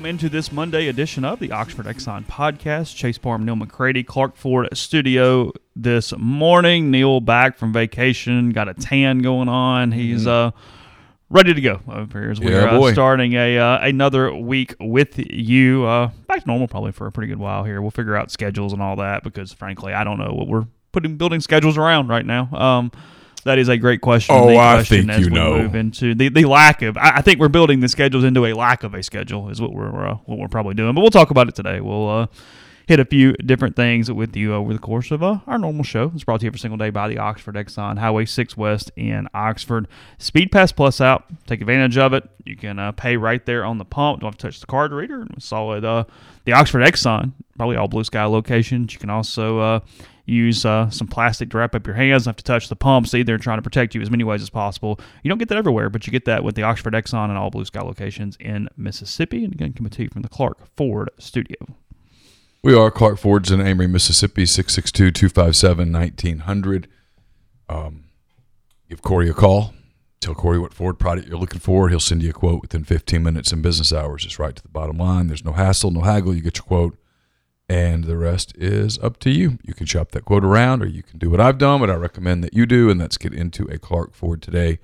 Welcome into this Monday edition of the Oxford Exxon podcast. Chase Parham, Neal McCready, Clark Ford studio this morning. Neal back from vacation, got a tan going on. He's uh ready to go over here as we're Yeah, uh, starting a uh, another week with you. Uh, back to normal probably for a pretty good while here. We'll figure out schedules and all that because frankly, I don't know what we're putting building schedules around right now. Um, that is a great question. Oh, I question think as you we know. Move into the, the lack of. I, I think we're building the schedules into a lack of a schedule is what we're uh, what we're probably doing. But we'll talk about it today. We'll uh, hit a few different things with you over the course of uh, our normal show. It's brought to you every single day by the Oxford Exxon Highway 6 West in Oxford. Speed Pass Plus out. Take advantage of it. You can uh, pay right there on the pump. Don't have to touch the card reader. Solid. Uh, the Oxford Exxon, probably all blue sky locations. You can also uh, use uh, some plastic to wrap up your hands. Don't have to touch the pumps either. Trying to protect you as many ways as possible. You don't get that everywhere, but you get that with the Oxford Exxon and all blue sky locations in Mississippi. And again, coming to you from the Clark Ford Studio. We are Clark Ford's in Amory, Mississippi, 662 257 1900. Um, Give Corey a call. Tell Corey what Ford product you're looking for. He'll send you a quote within 15 minutes in business hours. It's right to the bottom line. There's no hassle, no haggle. You get your quote, and the rest is up to you. You can shop that quote around, or you can do what I've done, what I recommend that you do, and that's get into a Clark Ford today.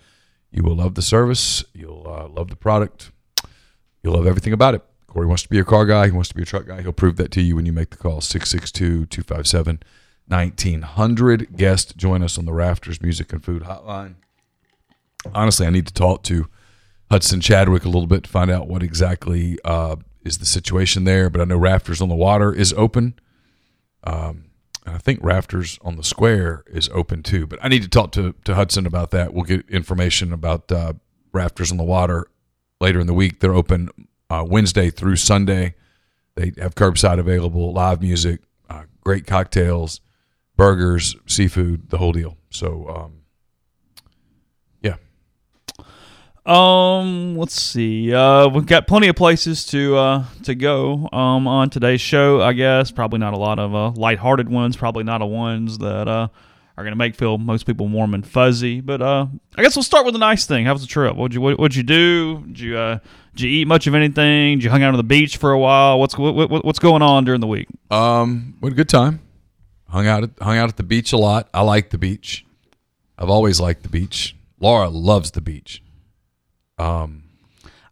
You will love the service. You'll uh, love the product. You'll love everything about it. Corey wants to be a car guy. He wants to be a truck guy. He'll prove that to you when you make the call 662 257 1900. Guest, join us on the Rafters Music and Food Hotline. Honestly, I need to talk to Hudson Chadwick a little bit to find out what exactly uh, is the situation there. But I know Rafters on the Water is open. Um, and I think Rafters on the Square is open too. But I need to talk to, to Hudson about that. We'll get information about uh, Rafters on the Water later in the week. They're open uh, Wednesday through Sunday. They have curbside available, live music, uh, great cocktails, burgers, seafood, the whole deal. So, um, yeah, Um, let's see. Uh, we've got plenty of places to uh to go um on today's show. I guess probably not a lot of uh lighthearted ones. Probably not a ones that uh are gonna make feel most people warm and fuzzy. But uh, I guess we'll start with a nice thing. How was the trip? What'd you what, what'd you do? Did you uh did you eat much of anything? Did you hang out on the beach for a while? What's what, what, what's going on during the week? um, we had a good time. Hung out at hung out at the beach a lot. I like the beach. I've always liked the beach. Laura loves the beach. Um,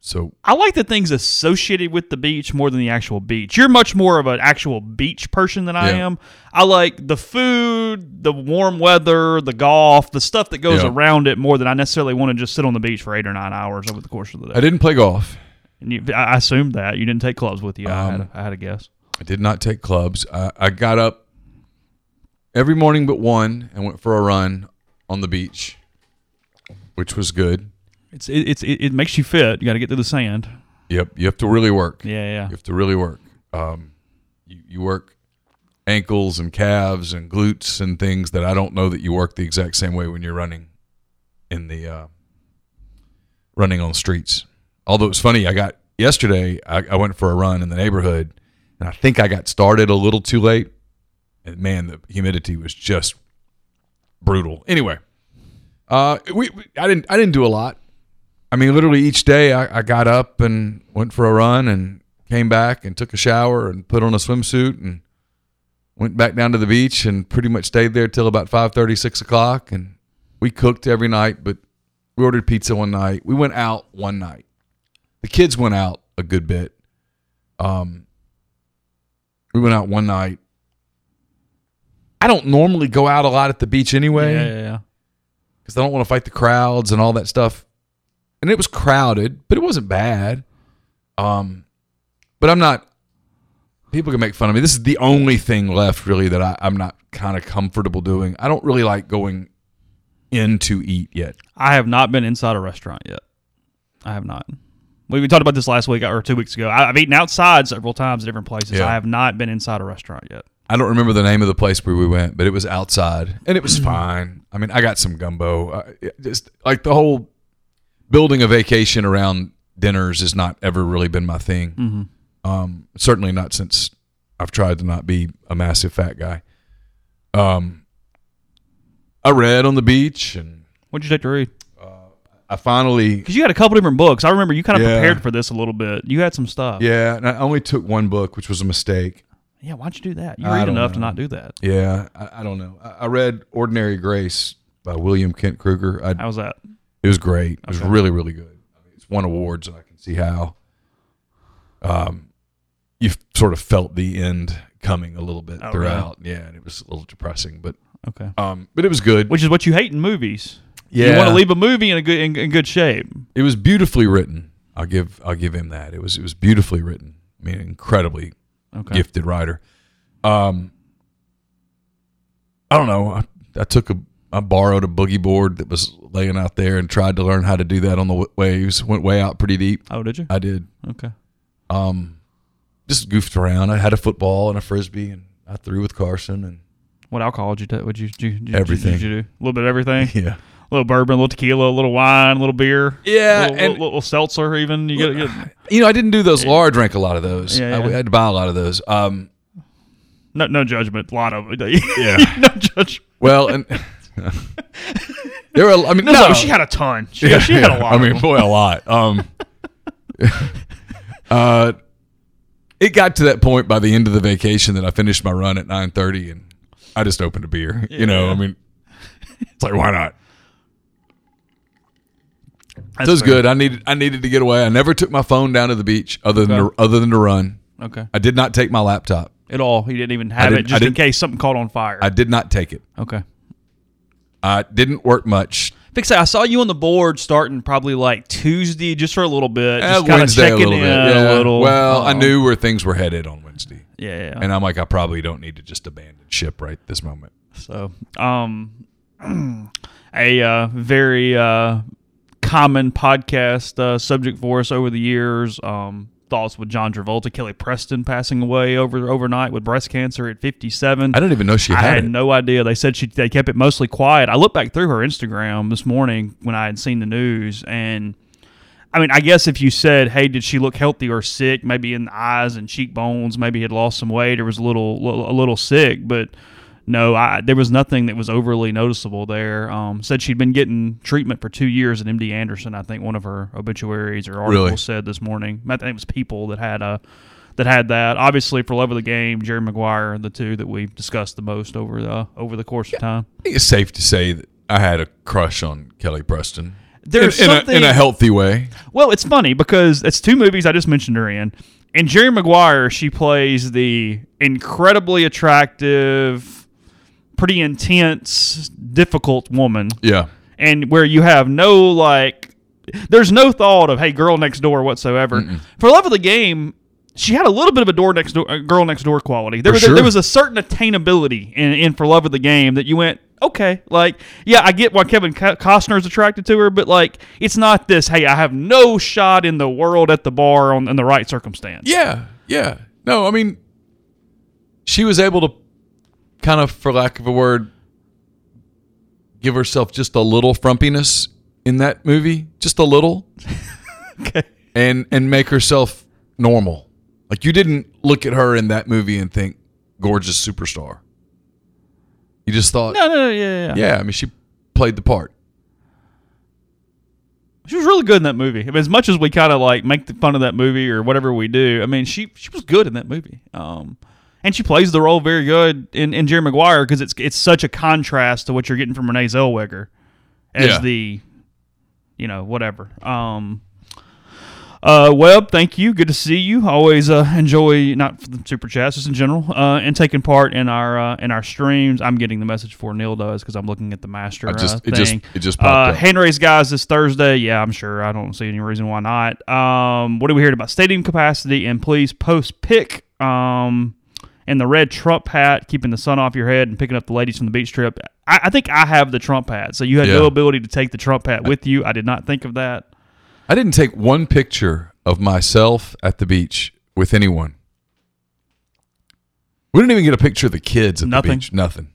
so I like the things associated with the beach more than the actual beach. You're much more of an actual beach person than I Yeah. am. I like the food, the warm weather, the golf, the stuff that goes Yeah. around it more than I necessarily want to just sit on the beach for eight or nine hours over the course of the day. I didn't play golf. And you, I assumed that you didn't take clubs with you. I, had Um, a, I had a guess. I did not take clubs. I, I got up every morning but one and went for a run on the beach, which was good. It's it, it's it, it makes you fit. You got to get through the sand. Yep, you have to really work. Yeah, yeah. You have to really work. Um, you, you work ankles and calves and glutes and things that I don't know that you work the exact same way when you're running in the uh, running on the streets. Although it's funny, I got yesterday. I, I went for a run in the neighborhood, and I think I got started a little too late. And man, the humidity was just brutal. Anyway, uh, we, we I didn't I didn't do a lot. I mean, literally each day I, I got up and went for a run and came back and took a shower and put on a swimsuit and went back down to the beach and pretty much stayed there till about 5.30, 6 o'clock. And we cooked every night, but we ordered pizza one night. We went out one night. The kids went out a good bit. Um, we went out one night. I don't normally go out a lot at the beach anyway Yeah, yeah, yeah. because I don't want to fight the crowds and all that stuff. And it was crowded, but it wasn't bad. Um, but I'm not. People can make fun of me. This is the only thing left, really, that I, I'm not kind of comfortable doing. I don't really like going in to eat yet. I have not been inside a restaurant yet. I have not. We, we talked about this last week or two weeks ago. I, I've eaten outside several times at different places. Yeah. I have not been inside a restaurant yet. I don't remember the name of the place where we went, but it was outside and it was fine. I mean, I got some gumbo. Uh, it just like the whole building a vacation around dinners has not ever really been my thing. Um, certainly not since I've tried to not be a massive fat guy. Um, I read on the beach and What'd you take to read? I finally, Because you had a couple different books. I remember you kind of Yeah. prepared for this a little bit. You had some stuff. yeah, and I only took one book, which was a mistake. Yeah, why'd you do that? You I read enough to not do that. Yeah, I, I don't know. I, I read Ordinary Grace by William Kent Krueger. I, How's that? It was great. It was Okay. really, really good. I mean, it's won awards, and I can see how. Um, you sort of felt the end coming a little bit Oh, throughout. Yeah, and it was a little depressing, but Okay. um, but it was good. Which is what you hate in movies. yeah, You want to leave a movie in a good in, in good shape. It was beautifully written. I'll give I'll give him that. It was it was beautifully written. I mean, incredibly Okay. gifted writer. Um, I don't know. I, I took a I borrowed a boogie board that was laying out there and tried to learn how to do that on the waves. Went way out pretty deep. Oh, did you? I did. Okay. Um, just goofed around. I had a football and a frisbee, and I threw with Carson. And What alcohol did you take? Would you, you, you- Everything. Did you do a little bit of everything? yeah, A little bourbon, a little tequila, a little wine, a little beer. Yeah, little, and- little, little seltzer even. You get, get you know, I didn't do those. Laura drank a lot of those. Yeah, I, yeah. I had to buy a lot of those. Um, no no judgment. A lot of. Yeah. no judgment. well, and there were. I mean, No, no, she had a ton. She, she had a lot. I mean, boy, a lot. Um, uh, it got to that point by the end of the vacation that I finished my run at nine thirty, and I just opened a beer. You know, I mean, it's like why not? That's So it was fair. good. I needed I needed to get away. I never took my phone down to the beach other than to, other than to run. Okay. I did not take my laptop. At all. He didn't even have it just in case something caught on fire. I did not take it. okay. I didn't work much. Fix I saw you on the board starting probably like Tuesday, just for a little bit, Uh, just kind of checking a little in. Yeah. a little. Well, I Um, knew where things were headed on Wednesday, Yeah, yeah. and I'm like, I probably don't need to just abandon ship right this moment. So, um, a uh, very uh, common podcast uh, subject for us over the years. Um, thoughts with John Travolta, Kelly Preston passing away over overnight with breast cancer at 57. I don't even know she I had, had it. no idea. They said she they kept it mostly quiet. I looked back through her Instagram this morning when I had seen the news, and I mean, I guess if you said, "Hey, did she look healthy or sick?" Maybe in the eyes and cheekbones, maybe had lost some weight or was a little a little sick, but no, I, there was nothing that was overly noticeable there. Um, said she'd been getting treatment for two years at MD Anderson. I think one of her obituaries or articles Really? said this morning. I think it was People that had a that had that. Obviously, for love of the game, Jerry Maguire, the two that we've discussed the most over the over the course of time. I think it's safe to say that I had a crush on Kelly Preston. There's in, in, a, in a healthy way. Well, it's funny because it's two movies I just mentioned her in. In Jerry Maguire, she plays the incredibly attractive, pretty intense, difficult woman, Yeah. and where you have no like, there's no thought of hey, girl next door whatsoever. For love of the game. She had a little bit of a door next door, uh, girl next door quality. There was sure. there was a certain attainability in, in for love of the game that you went okay, like yeah, I get why Kevin Costner is attracted to her, but like it's not this. Hey, I have no shot in the world at the bar on in the right circumstance. Yeah. Yeah. No, I mean, she was able to kind of, for lack of a word, give herself just a little frumpiness in that movie, just a little, Okay. and and make herself normal. Like you didn't look at her in that movie and think gorgeous superstar. You just thought, No, no, no, yeah, yeah, yeah. I mean, she played the part. She was really good in that movie. I mean, as much as we kind of like make the fun of that movie or whatever we do, I mean, she she was good in that movie. Um, and she plays the role very good in, in Jerry Maguire because it's it's such a contrast to what you're getting from Renee Zellweger as Yeah. the, you know, whatever. Um, uh, Webb, thank you. Good to see you. Always uh, enjoy not for the super chats, just in general, uh, and taking part in our uh, in our streams. I'm getting the message for Neal does because I'm looking at the master I just- uh, it just- it just popped uh, up. Hand raise guys this Thursday. Yeah, I'm sure. I don't see any reason why not. Um, what do we hear about stadium capacity? And please post pick um, and the red Trump hat, keeping the sun off your head and picking up the ladies from the beach trip. I, I think I have the Trump hat, so you had no ability to take the Trump hat with you. I did not think of that. I didn't take one picture of myself at the beach with anyone. We didn't even get a picture of the kids at Nothing. the beach. Nothing.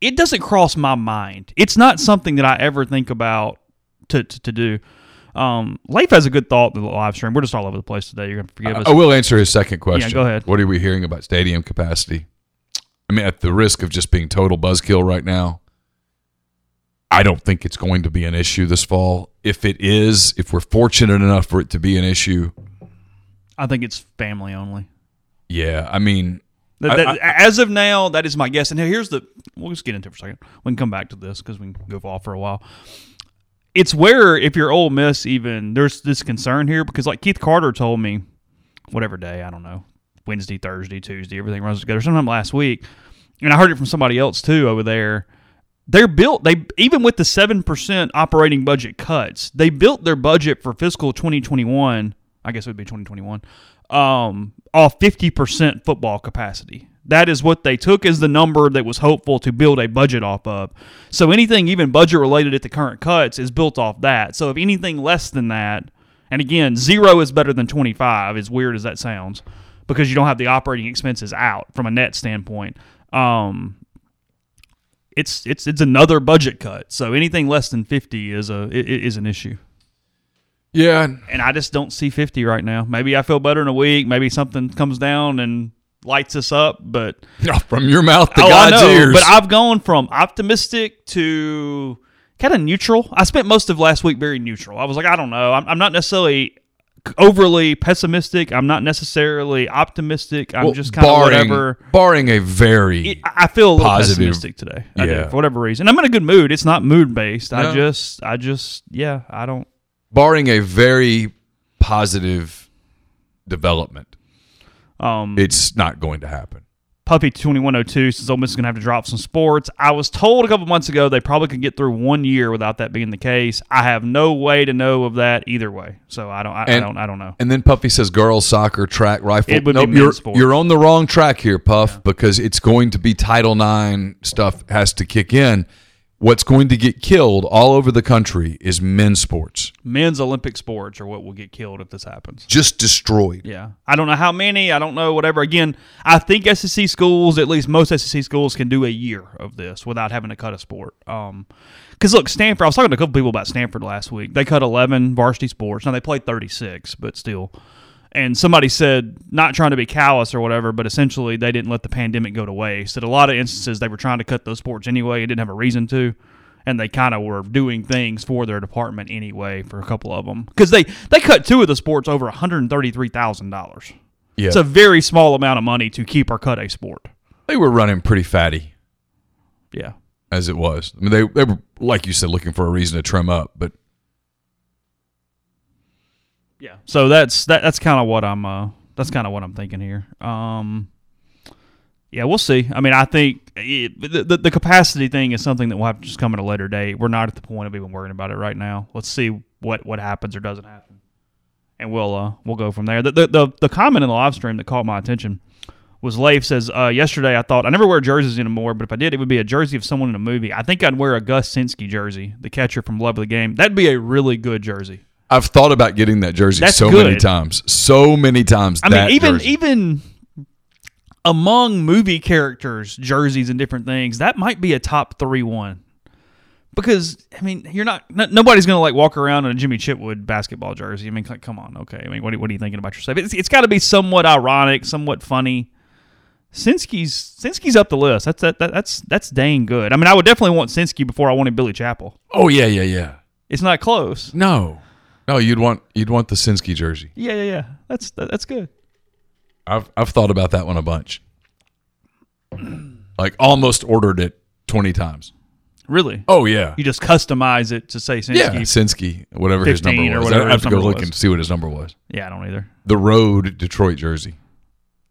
it doesn't cross my mind. It's not something that I ever think about to to, to do. Um, Leif has a good thought in the live stream. We're just all over the place today. You're gonna forgive us. I will answer his second question. Yeah, go ahead. What are we hearing about stadium capacity? I mean, at the risk of just being total buzzkill right now, I don't think it's going to be an issue this fall. If it is, if we're fortunate enough for it to be an issue, I think it's family only. yeah. I mean, That- I- that- as of now, that is my guess. And here's the we'll just get into it for a second. We can come back to this because we can go off for a while. It's where if you're Ole Miss, even there's this concern here because like Keith Carter told me, whatever day I don't know, Wednesday, Thursday, Tuesday, everything runs together. Sometime last week, and I heard it from somebody else too over there. They're built. They even with the seven percent operating budget cuts, they built their budget for fiscal 2021. I guess it would be 2021. Um, off 50 percent football capacity. That is what they took as the number that was hopeful to build a budget off of. So anything even budget related at the current cuts is built off that. So if anything less than that, and again, zero is better than 25, as weird as that sounds, because you don't have the operating expenses out from a net standpoint. Um, it's it's it's another budget cut. So anything less than 50 is a is an issue. yeah. And I just don't see 50 right now. Maybe I feel better in a week. Maybe something comes down and lights us up. But From your mouth to oh, God's know. ears. But I've gone from optimistic to kind of neutral. I spent most of last week very neutral. I was like, I don't know. I'm, I'm not necessarily overly pessimistic. I'm not necessarily optimistic. I'm Well, just kind of whatever. Barring a very It, I feel a little Positive. pessimistic today. I do, Yeah. for whatever reason. I'm in a good mood. It's not mood based. No. I just, I just, yeah, I don't. barring a very positive development, Um, it's not going to happen. Puppy twenty one oh two says Ole Miss is going to have to drop some sports. I was told a couple months ago they probably could get through one year without that being the case. I have no way to know of that either way, so I don't. I, I don't. I don't know. And then Puffy says girls soccer, track, rifle. It would be Nope, men's you're, sports. you're on the wrong track here, Puff, because it's going to be Title IX stuff has to kick in. What's going to get killed all over the country is men's sports. Men's Olympic sports are what will get killed if this happens. Just destroyed. Yeah, I don't know how many. I don't know whatever. Again, I think SEC schools, at least most SEC schools, can do a year of this without having to cut a sport. Um, because look, Stanford. I was talking to a couple people about Stanford last week. They cut eleven varsity sports. Now they played thirty six, but still. And somebody said, not trying to be callous or whatever, but essentially they didn't let the pandemic go to waste. At a lot of instances, they were trying to cut those sports anyway and didn't have a reason to. And they kind of were doing things for their department anyway for a couple of them. Because they, they cut two of the sports over $133,000. Yeah. It's a very small amount of money to keep or cut a sport. they were running pretty fatty Yeah. as it was. I mean, they, they were, like you said, looking for a reason to trim up, but Yeah. So that's that. That's kind of what I'm. Uh, that's kind of what I'm thinking here. Um, yeah, we'll see. I mean, I think it, the, the the capacity thing is something that will have to just come at a later date. We're not at the point of even worrying about it right now. Let's see what what happens or doesn't happen, and we'll uh we'll go from there. The the the, the comment in the live stream that caught my attention was Leif says uh, yesterday I thought I never wear jerseys anymore, but if I did, it would be a jersey of someone in a movie. I think I'd wear a Gus Sinski jersey, the catcher from Love of the Game. That'd be a really good jersey. I've thought about getting that jersey That's so many times. So many times. I mean, even jersey. even among movie characters, jerseys and different things, that might be a top three one. Because I mean, you're not no, nobody's gonna like walk around in a Jimmy Chitwood basketball jersey. I mean, like, come on, okay. I mean, what are, what are you thinking about yourself? It's, it's got to be somewhat ironic, somewhat funny. Sinski's Sinski's up the list. That's that, that that's that's dang good. I mean, I would definitely want Sinski before I wanted Billy Chapel. oh yeah, yeah, yeah. It's not close. No, no, you'd want you'd want the Sinski jersey. Yeah, yeah, yeah. That's that, that's good. I've I've thought about that one a bunch. Like almost ordered it twenty times. Really. Oh yeah, You just customize it to say Sinski. yeah. Sinski, whatever his 15 number or was. whatever I have to go look was. and see what his number was. Yeah, I don't either. The road Detroit jersey.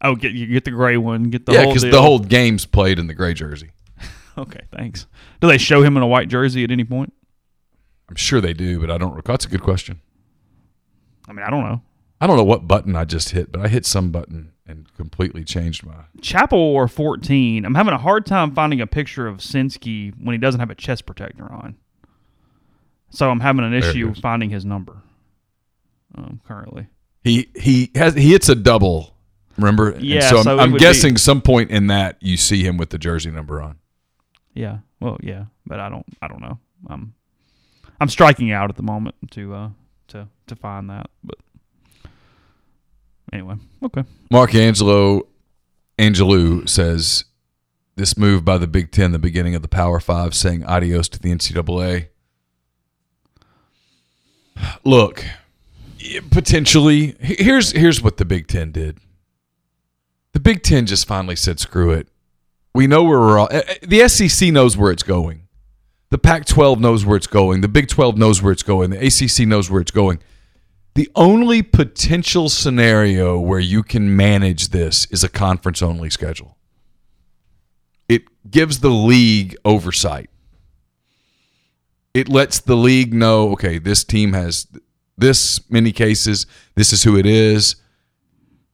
Oh, get you get the gray one. Get the yeah, because the whole game's played in the gray jersey. Okay, thanks. Do they show him in a white jersey at any point? I'm sure they do, but I don't recall. That's a good question. I mean, I don't know. I don't know what button I just hit, but I hit some button and completely changed my. Chapel or fourteen. I'm having a hard time finding a picture of Sinski when he doesn't have a chest protector on. So I'm having an issue finding his number. Um, currently, He he has he hits a double. Remember? And Yeah, so I'm, so I'm would guessing some point in that you see him with the jersey number on. Yeah. Well, yeah, but I don't. I don't know. I'm. I'm striking out at the moment to uh to to find that. But anyway, okay. Mark Angelo Angelou says this move by the Big Ten, the beginning of the Power Five, saying adios to the NCAA. Look, potentially, here's here's what the Big Ten did. The Big Ten just finally said, "Screw it." We know where we're all. eh, eh, The SEC knows where it's going. The Pac-12 knows where it's going. The Big 12 knows where it's going. The ACC knows where it's going. The only potential scenario where you can manage this is a conference only schedule. It gives the league oversight. It lets the league know, okay, this team has this many cases. This is who it is.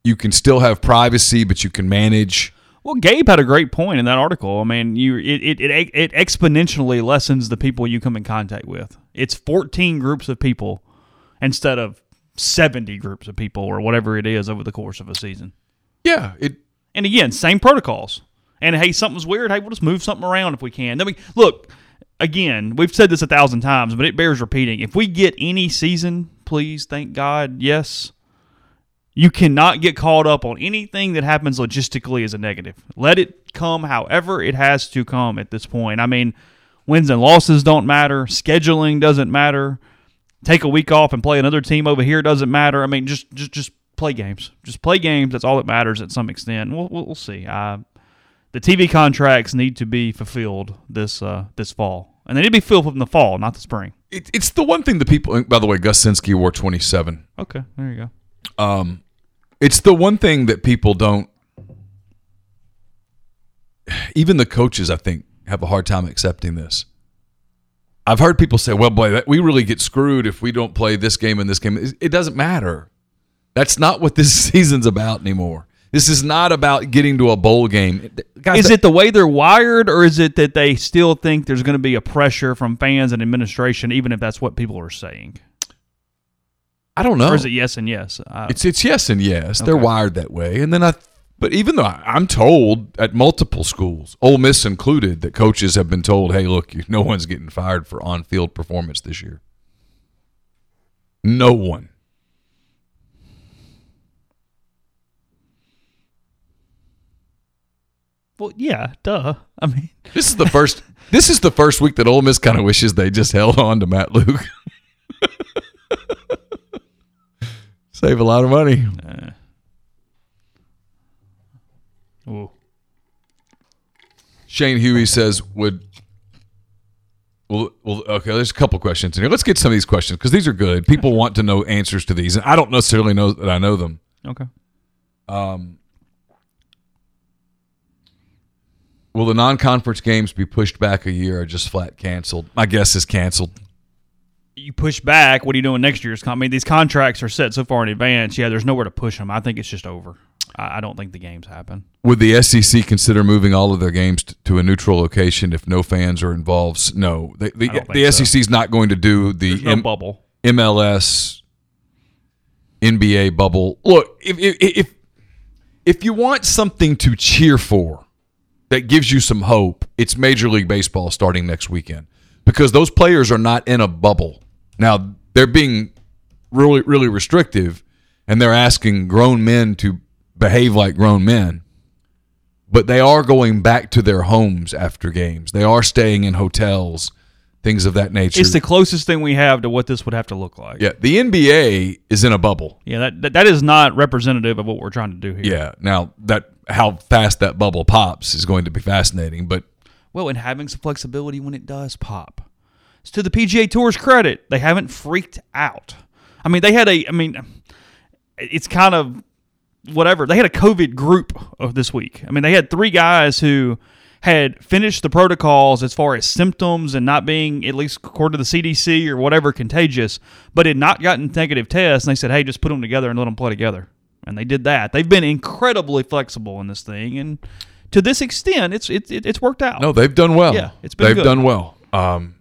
You can still have privacy, but you can manage. Well, Gabe had a great point in that article. I mean, you it, it it it exponentially lessens the people you come in contact with. It's 14 groups of people instead of 70 groups of people or whatever it is over the course of a season. Yeah, it And again, same protocols. And hey, something's weird. Hey, we'll just move something around if we can. Then we look again. We've said this a thousand times, but it bears repeating. If we get any season, please, thank God, yes. You cannot get caught up on anything that happens logistically as a negative. Let it come however it has to come at this point. I mean, wins and losses don't matter. Scheduling doesn't matter. Take a week off and play another team over here doesn't matter. I mean, just just just play games. Just play games. That's all that matters at some extent. We'll we'll, we'll see. Uh, the TV contracts need to be fulfilled this uh, this fall, and they need to be fulfilled in the fall, not the spring. it, it's the one thing that people. By the way, Gus Sinski wore twenty seven. Okay, there you go. Um, it's the one thing that people don't. Even the coaches, I think, have a hard time accepting this. I've heard people say, "Well, boy, that- we really get screwed if we don't play this game and this game." It it doesn't matter. That's not what this season's about anymore. This is not about getting to a bowl game. Guys, Is it the way they're wired, or is it that they still think there's going to be a pressure from fans and administration, even if that's what people are saying? I don't know. Or is it yes and yes? I, It's it's yes and yes. They're wired that way. And then I but even though I- I'm told at multiple schools, Ole Miss included, that coaches have been told, "Hey, look, you- no one's getting fired for on-field performance this year." No one. well, yeah, duh. I mean, This is the first this is the first week that Ole Miss kind of wishes they just held on to Matt Luke. Save a lot of money. Uh, ooh. Shane Huey says, "Would well, well, okay. There's a couple questions in here. Let's get some of these questions because these are good. People want to know answers to these, and I don't necessarily know that I know them. okay. Um, will the non-conference games be pushed back a year or just flat canceled? My guess is canceled. You push back. What are you doing next year's? Con- I mean, these contracts are set so far in advance. Yeah, there's nowhere to push them. I think it's just over. I, I don't think the games happen. Would the SEC consider moving all of their games t- to a neutral location if no fans are involved? No, the the, I don't think the so. SEC is not going to do the no M- bubble. MLS, NBA bubble. Look, if, if if if you want something to cheer for that gives you some hope, it's Major League Baseball starting next weekend because those players are not in a bubble. Now, they're being really really restrictive and they're asking grown men to behave like grown men. But they are going back to their homes after games. They are staying in hotels, things of that nature. It's the closest thing we have to what this would have to look like. Yeah, the NBA is in a bubble. Yeah, that, that that is not representative of what we're trying to do here. Yeah. Now that how fast that bubble pops is going to be fascinating, but Well, and having some flexibility when it does pop. It's to the PGA Tour's credit, they haven't freaked out. I mean, they had a. I mean, it's kind of whatever. They had a COVID group of this week. I mean, they had three guys who had finished the protocols as far as symptoms and not being, at least according to the CDC or whatever, contagious, but had not gotten negative tests. And they said, hey, just put them together and let them play together. And they did that. They've been incredibly flexible in this thing. And to this extent, it's it's it's worked out. no, they've done well. Yeah, it's been they've good. done well. Um,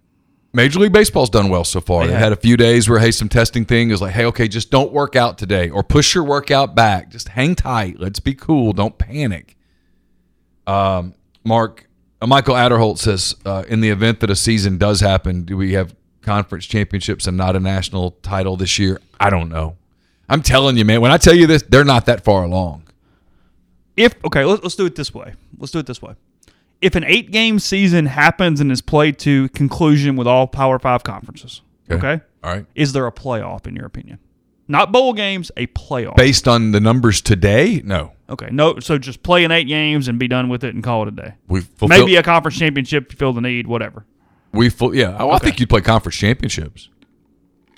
Major League Baseball's done well so far. They had a few days where hey, some testing thing is like, hey, okay, just don't work out today, or push your workout back. Just hang tight. Let's be cool. Don't panic. Um, Mark uh, Michael Adderholt says, uh, in the event that a season does happen, do we have conference championships and not a national title this year? I don't know. I'm telling you, man. When I tell you this, they're not that far along. if okay, let's, let's do it this way. Let's do it this way. If an eight game season happens and is played to conclusion with all Power Five conferences, okay, All right. is there a playoff in your opinion? Not bowl games, a playoff. Based on the numbers today, no. okay, no, so just play in eight games and be done with it and call it a day. We Maybe a conference championship, if you feel the need, whatever. we full, yeah. Oh, I think you'd play conference championships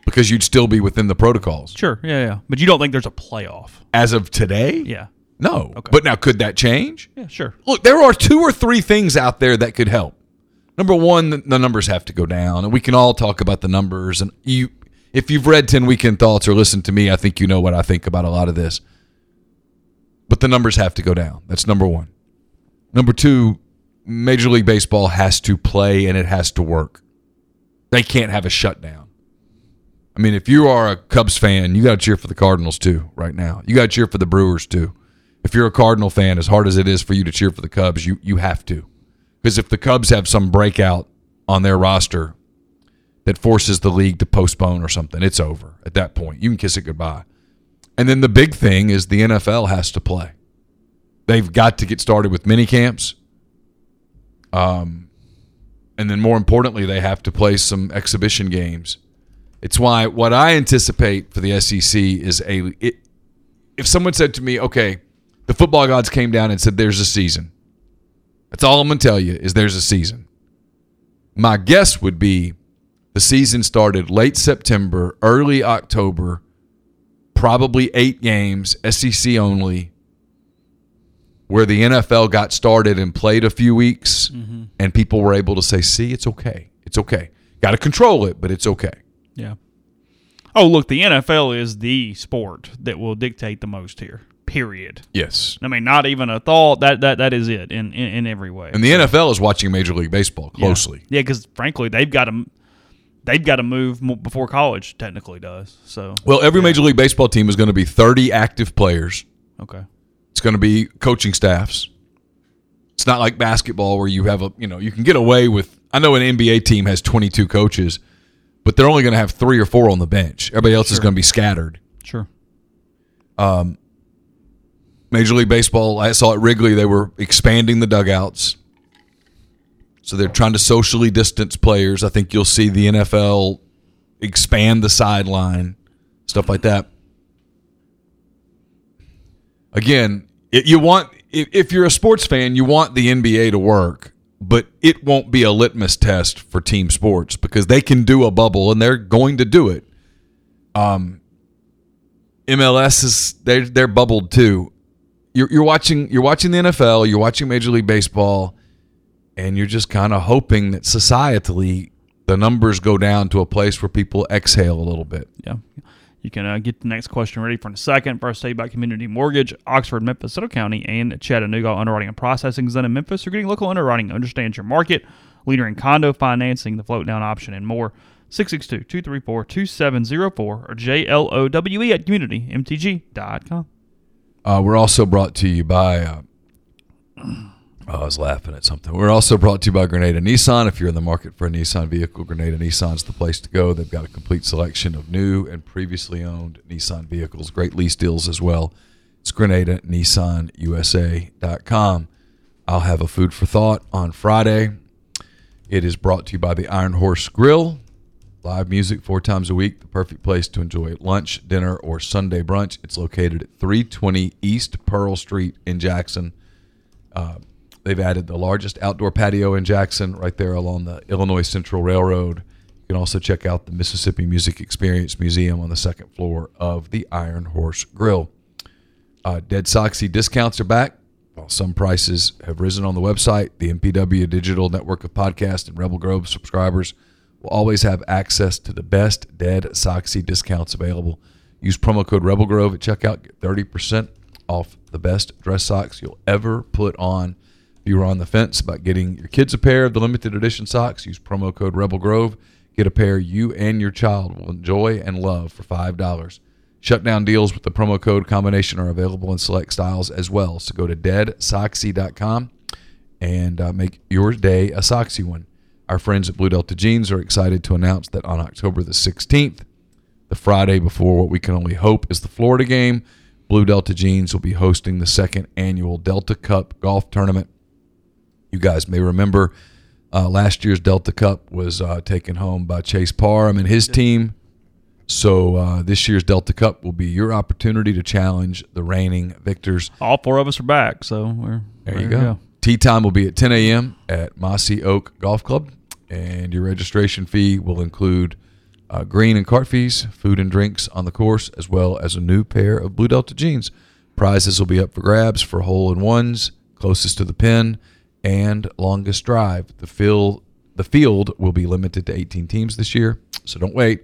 because you'd still be within the protocols. Sure, yeah, yeah. But you don't think there's a playoff? As of today, Yeah, no. Okay. But now, could that change? yeah, sure. Look, there are two or three things out there that could help. Number one, the, numbers have to go down, and we can all talk about the numbers. And you, if you've read Ten Weekend Thoughts or listened to me, I think you know what I think about a lot of this. But the numbers have to go down. That's number one. Number two, Major League Baseball has to play and it has to work. They can't have a shutdown. I mean, if you are a Cubs fan, you got to cheer for the Cardinals too right now. You got to cheer for the Brewers too. If you're a Cardinal fan, as hard as it is for you to cheer for the Cubs, you you have to. Because if the Cubs have some breakout on their roster that forces the league to postpone or something, it's over at that point. You can kiss it goodbye. And then the big thing is the NFL has to play. They've got to get started with mini camps. Um, and then more importantly, they have to play some exhibition games. It's why what I anticipate for the SEC is a. It, if someone said to me, "Okay, the football gods came down and said there's a season," that's all I'm gonna tell you is there's a season. My guess would be the season started late September, early October, probably eight games, SEC only, where the NFL got started and played a few weeks, mm-hmm. and people were able to say, "See, it's okay, it's okay. Got to control it, but it's okay." Yeah. Oh, look, the NFL is the sport that will dictate the most here. Period. Yes. I mean, not even a thought. That that that is it in in, in every way. And the NFL is watching Major League Baseball closely. Yeah, because frankly, they've got to they've got to move before college technically does. So Well, every Major League Baseball team is going to be 30 active players. okay, It's going to be coaching staffs. It's not like basketball where you have a, you know, you can get away with I know an NBA team has 22 coaches, but they're only going to have 3 or 4 on the bench. Everybody else is going to be scattered. sure. Um, Major League Baseball, I saw at Wrigley, they were expanding the dugouts. So they're trying to socially distance players. I think you'll see the NFL expand the sideline, stuff like that. Again, you want if, if you're a sports fan, you want the NBA to work, but it won't be a litmus test for team sports because they can do a bubble and they're going to do it. Um, MLS is they're they're bubbled too you're, you're watching you're watching the NFL, you're watching Major League Baseball, and you're just kind of hoping that societally the numbers go down to a place where people exhale a little bit. Yeah. You can uh, get the next question ready for in a second. First, you about Community Mortgage, Oxford, Memphis, Little County, and Chattanooga Underwriting and Processing is done in Memphis. You're getting local underwriting, understands your market, leader in condo financing, the float down option, and more. 662 234 2704 or JLOWE at communitymtg.com. Uh, we're also brought to you by. Uh, oh, I was laughing at something. We're also brought to you by Grenada Nissan. If you're in the market for a Nissan vehicle, Grenada Nissan's the place to go. They've got a complete selection of new and previously owned Nissan vehicles. Great lease deals as well. It's Grenada Nissan USA.com. I'll have a food for thought on Friday. It is brought to you by the Iron Horse Grill. Live music four times a week, the perfect place to enjoy lunch, dinner, or Sunday brunch. It's located at 320 East Pearl Street in Jackson. Uh, they've added the largest outdoor patio in Jackson right there along the Illinois Central Railroad. You can also check out the Mississippi Music Experience Museum on the second floor of the Iron Horse Grill. Uh, Dead Soxy discounts are back. While some prices have risen on the website, the MPW Digital Network of Podcast and Rebel Grove subscribers will always have access to the best Dead Soxy discounts available. Use promo code Rebel Grove at checkout, get 30% off the best dress socks you'll ever put on. If you were on the fence about getting your kids a pair of the limited edition socks, use promo code Rebel Grove, Get a pair you and your child will enjoy and love for $5. Shutdown deals with the promo code combination are available in select styles as well. So go to deadsoxy.com and uh, make your day a Soxy one. Our friends at Blue Delta Jeans are excited to announce that on October the 16th, the Friday before what we can only hope is the Florida game, Blue Delta Jeans will be hosting the second annual Delta Cup golf tournament. You guys may remember uh, last year's Delta Cup was uh, taken home by Chase Parham and his team. So uh, this year's Delta Cup will be your opportunity to challenge the reigning victors. All four of us are back, so we're There you go. Tee time will be at 10 a.m. at Mossy Oak Golf Club, and your registration fee will include uh, green and cart fees, food and drinks on the course, as well as a new pair of Blue Delta jeans. Prizes will be up for grabs for hole in ones, closest to the pin, and longest drive. The field, the field will be limited to 18 teams this year, so don't wait.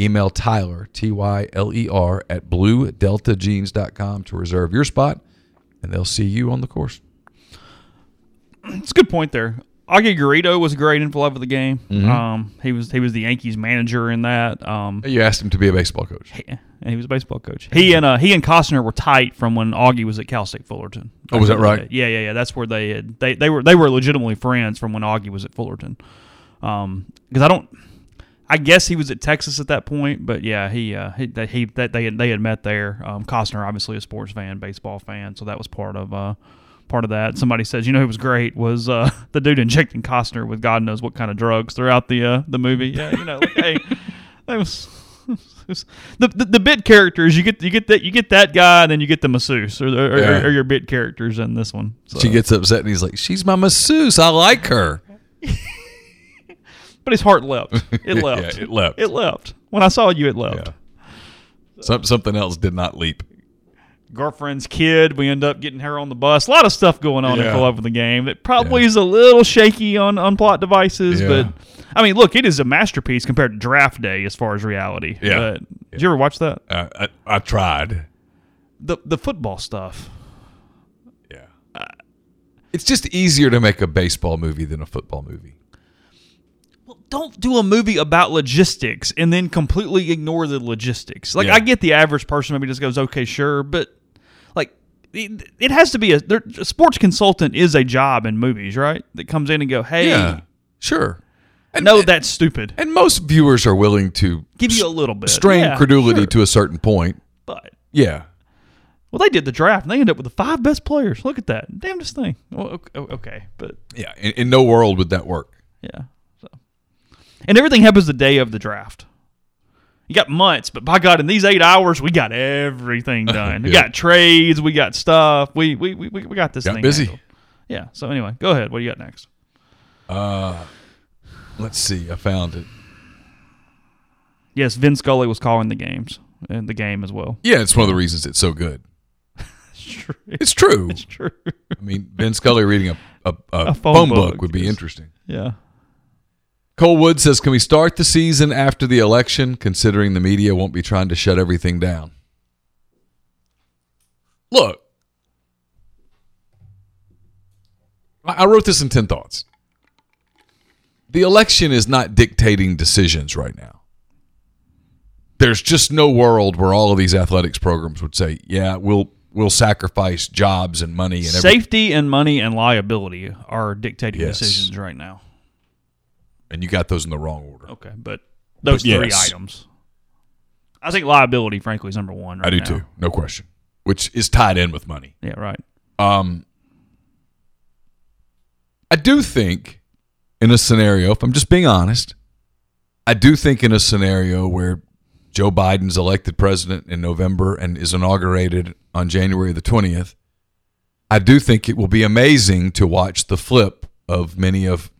Email Tyler, T Y L E R, at bluedeltajeans.com to reserve your spot, and they'll see you on the course. It's a good point there. Augie Garrido was great in love of the game. Mm-hmm. Um, he was he was the Yankees manager in that. Um, You asked him to be a baseball coach. and he was a baseball coach. He and uh, he and Costner were tight from when Augie was at Cal State Fullerton. Oh, was that right? Yeah, yeah, yeah. That's where they had they, they were they were legitimately friends from when Augie was at Fullerton. Um, because I don't, I guess he was at Texas at that point, but yeah, he uh he that he that they had they had met there. Um, Costner obviously a sports fan, baseball fan, so that was part of uh part of that. Somebody says, you know, who was great was uh the dude injecting Costner with God knows what kind of drugs throughout the uh the movie. Yeah, you know, like, hey, that was. The, the the bit characters you get you get that you get that guy and then you get the masseuse or, or, Yeah. or, or your bit characters in this one. So. She gets upset and he's like, "She's my masseuse. I like her." but his heart leapt. It leapt. Yeah, it leapt. It leapt. When I saw you, it leapt. Yeah. Some, something else did not leap. Girlfriend's kid. We end up getting her on the bus. A lot of stuff going on Yeah. in For Love of the game that probably is a little shaky on, on plot devices. Yeah. But I mean, look, it is a masterpiece compared to Draft Day as far as reality. Yeah. But, Did you ever watch that? Uh, I, I tried. The the football stuff. Yeah. it's just easier to make a baseball movie than a football movie. Well, don't do a movie about logistics and then completely ignore the logistics. Like Yeah. I get the average person maybe just goes, okay, sure, but it, it has to be a, a sports consultant is a job in movies, right? That comes in and go, hey, Yeah. Sure. And, no, that's stupid. and most viewers are willing to Give you a little bit, strain Yeah, credulity sure. to a certain point. But Yeah. well, they did the draft and they ended up with the five best players. Look at that, damnedest thing. Well, okay, okay, but Yeah. In, in no world would that work. Yeah. So, and everything happens the day of the draft. You got months, but by God, in these eight hours, we got everything done. We got trades, we got stuff. We we we, we got this Got thing busy. handled. Yeah. So anyway, go ahead. What do you got next? Uh, let's see. I found it. Yes, Vin Scully was calling the games and the game as well. Yeah, it's one of the reasons it's so good. It's true. It's true. It's true. I mean, Vin Scully reading a, a, a, A phone phone, book, book would be interesting. Yeah. Cole Wood says, "Can we start the season after the election, considering the media won't be trying to shut everything down?" Look, I wrote this in ten thoughts. The election is not dictating decisions right now. There's just no world where all of these athletics programs would say, "Yeah, we'll we'll sacrifice jobs and money and everything." Safety and money and liability are dictating Yes. decisions right now. And you got those in the wrong order. Okay, but those But three yes. items. I think liability, frankly, is number one. Right I do now. too, no question. Which is tied in with money. Yeah, right. Um, I do think in a scenario, if I'm just being honest, I do think in a scenario where Joe Biden's elected president in November and is inaugurated on January the 20th, I do think it will be amazing to watch the flip of many of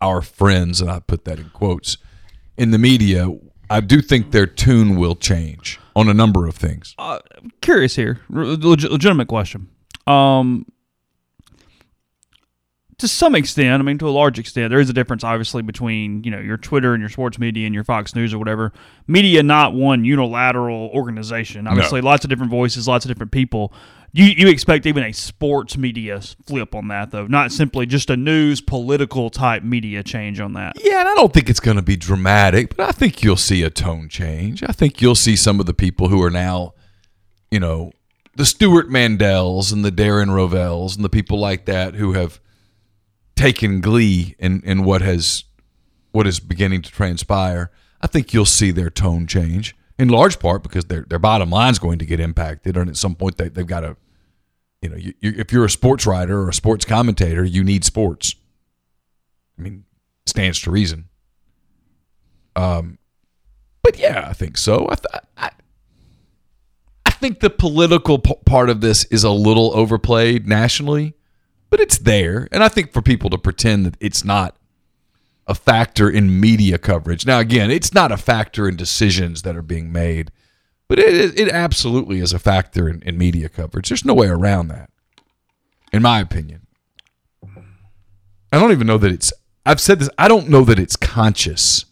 our friends, and I put that in quotes, in the media. I do think their tune will change on a number of things. uh, curious here, leg- legitimate question. Um, to some extent, I mean, to a large extent, there is a difference, obviously, between you know your Twitter and your sports media and your Fox News or whatever. Media, not one unilateral organization. Obviously, lots of different voices, lots of different people. You you expect even a sports media flip on that though, not simply just a news political type media change on that. Yeah, and I don't think it's going to be dramatic, but I think you'll see a tone change. I think you'll see some of the people who are now, you know, the Stewart Mandels and the Darren Rovells and the people like that who have taken glee in, in what has what is beginning to transpire. I think you'll see their tone change in large part because their their bottom line is going to get impacted, and at some point they they've got to, you know, you, you, if you're a sports writer or a sports commentator, you need sports. I mean, stands to reason. Um, but yeah, I think so. I, th- I, I think the political p- part of this is a little overplayed nationally, but it's there, and I think for people to pretend that it's not a factor in media coverage. Now, again, it's not a factor in decisions that are being made, but it it absolutely is a factor in, in media coverage. There's no way around that, in my opinion. I don't even know that it's. I've said this. I don't know that it's conscious.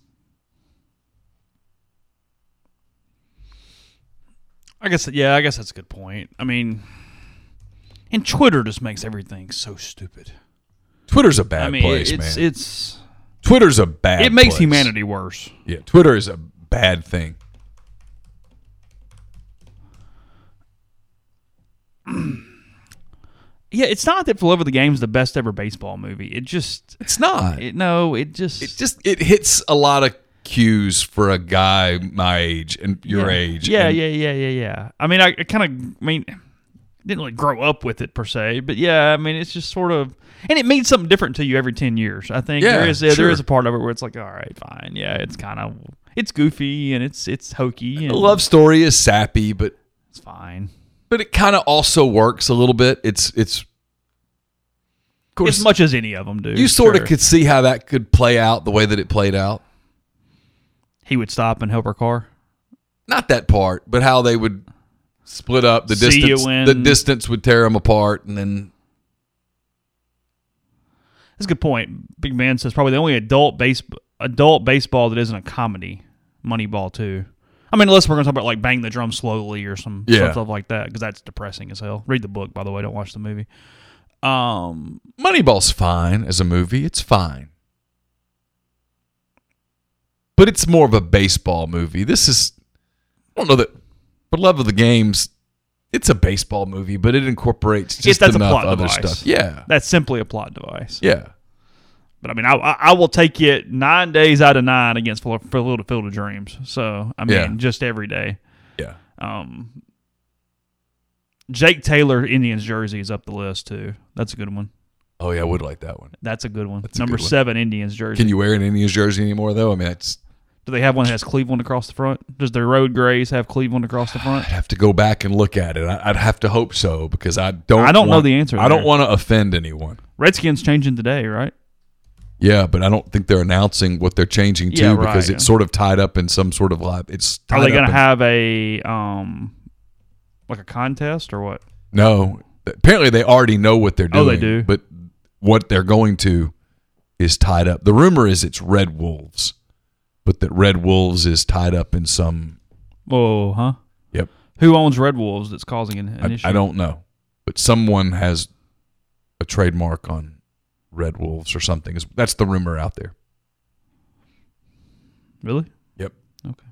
I guess yeah, I guess that's a good point. I mean, and Twitter just makes everything so stupid. Twitter's a bad I mean, place, it's man. it's Twitter's a bad. it makes place. humanity worse. Yeah, Twitter is a bad thing. Yeah, it's not that For Love of the Game is the best ever baseball movie. It just It's not. it, no, it just it just it hits a lot of cues for a guy my age and your yeah. age. Yeah, and yeah, yeah, yeah, yeah. I mean, I, I kind of, I mean, didn't really grow up with it per se, but yeah, I mean, it's just sort of, and it means something different to you every ten years. I think Yeah, there is yeah, sure. there is a part of it where it's like, all right, fine, yeah, it's kind of, it's goofy and it's it's hokey and The love story is sappy, but it's fine. but it kind of also works a little bit. It's it's of course as much as any of them do. you sort sure. of could see how that could play out the way that it played out. He would stop and help her car. Not that part, but how they would split up the See you distance. The distance would tear them apart, and then That's a good point. Big Man says probably the only adult base adult baseball that isn't a comedy. Moneyball too. I mean, unless we're going to talk about like bang the drum slowly or some Yeah. stuff like that, because that's depressing as hell. Read the book, by the way. Don't watch the movie. Um, Moneyball's fine as a movie. It's fine. But it's more of a baseball movie. This is I don't know that for love of the games, it's a baseball movie, but it incorporates just that's a enough plot other device. stuff. Yeah. that's simply a plot device. Yeah. But I mean, I, I will take it nine days out of nine against for for Little Field of Dreams. So I mean, Yeah. just every day. Yeah. Um, Jake Taylor Indians jersey is up the list too. That's a good one. Oh yeah, I would like that one. That's a good one. That's Number good one. seven Indians jersey. Can you wear an Indians jersey anymore though? I mean, it's Do they have one that has Cleveland across the front? Does their road grays have Cleveland across the front? I'd have to go back and look at it. I'd have to hope so because I don't. I don't know the answer I don't want to offend anyone. Redskins changing today, right? Yeah, but I don't think they're announcing what they're changing to Yeah, because right. it's sort of tied up in some sort of live. It's Are they going to have a um like a contest or what? No, apparently they already know what they're doing. Oh, they do? But what they're going to is tied up. The rumor is it's Red Wolves, but that Red Wolves is tied up in some. Oh, huh? Yep, Who owns Red Wolves that's causing an, an I, issue? I don't know, but someone has a trademark on Red Wolves or something. Is That's the rumor out there. really. Yep. Okay.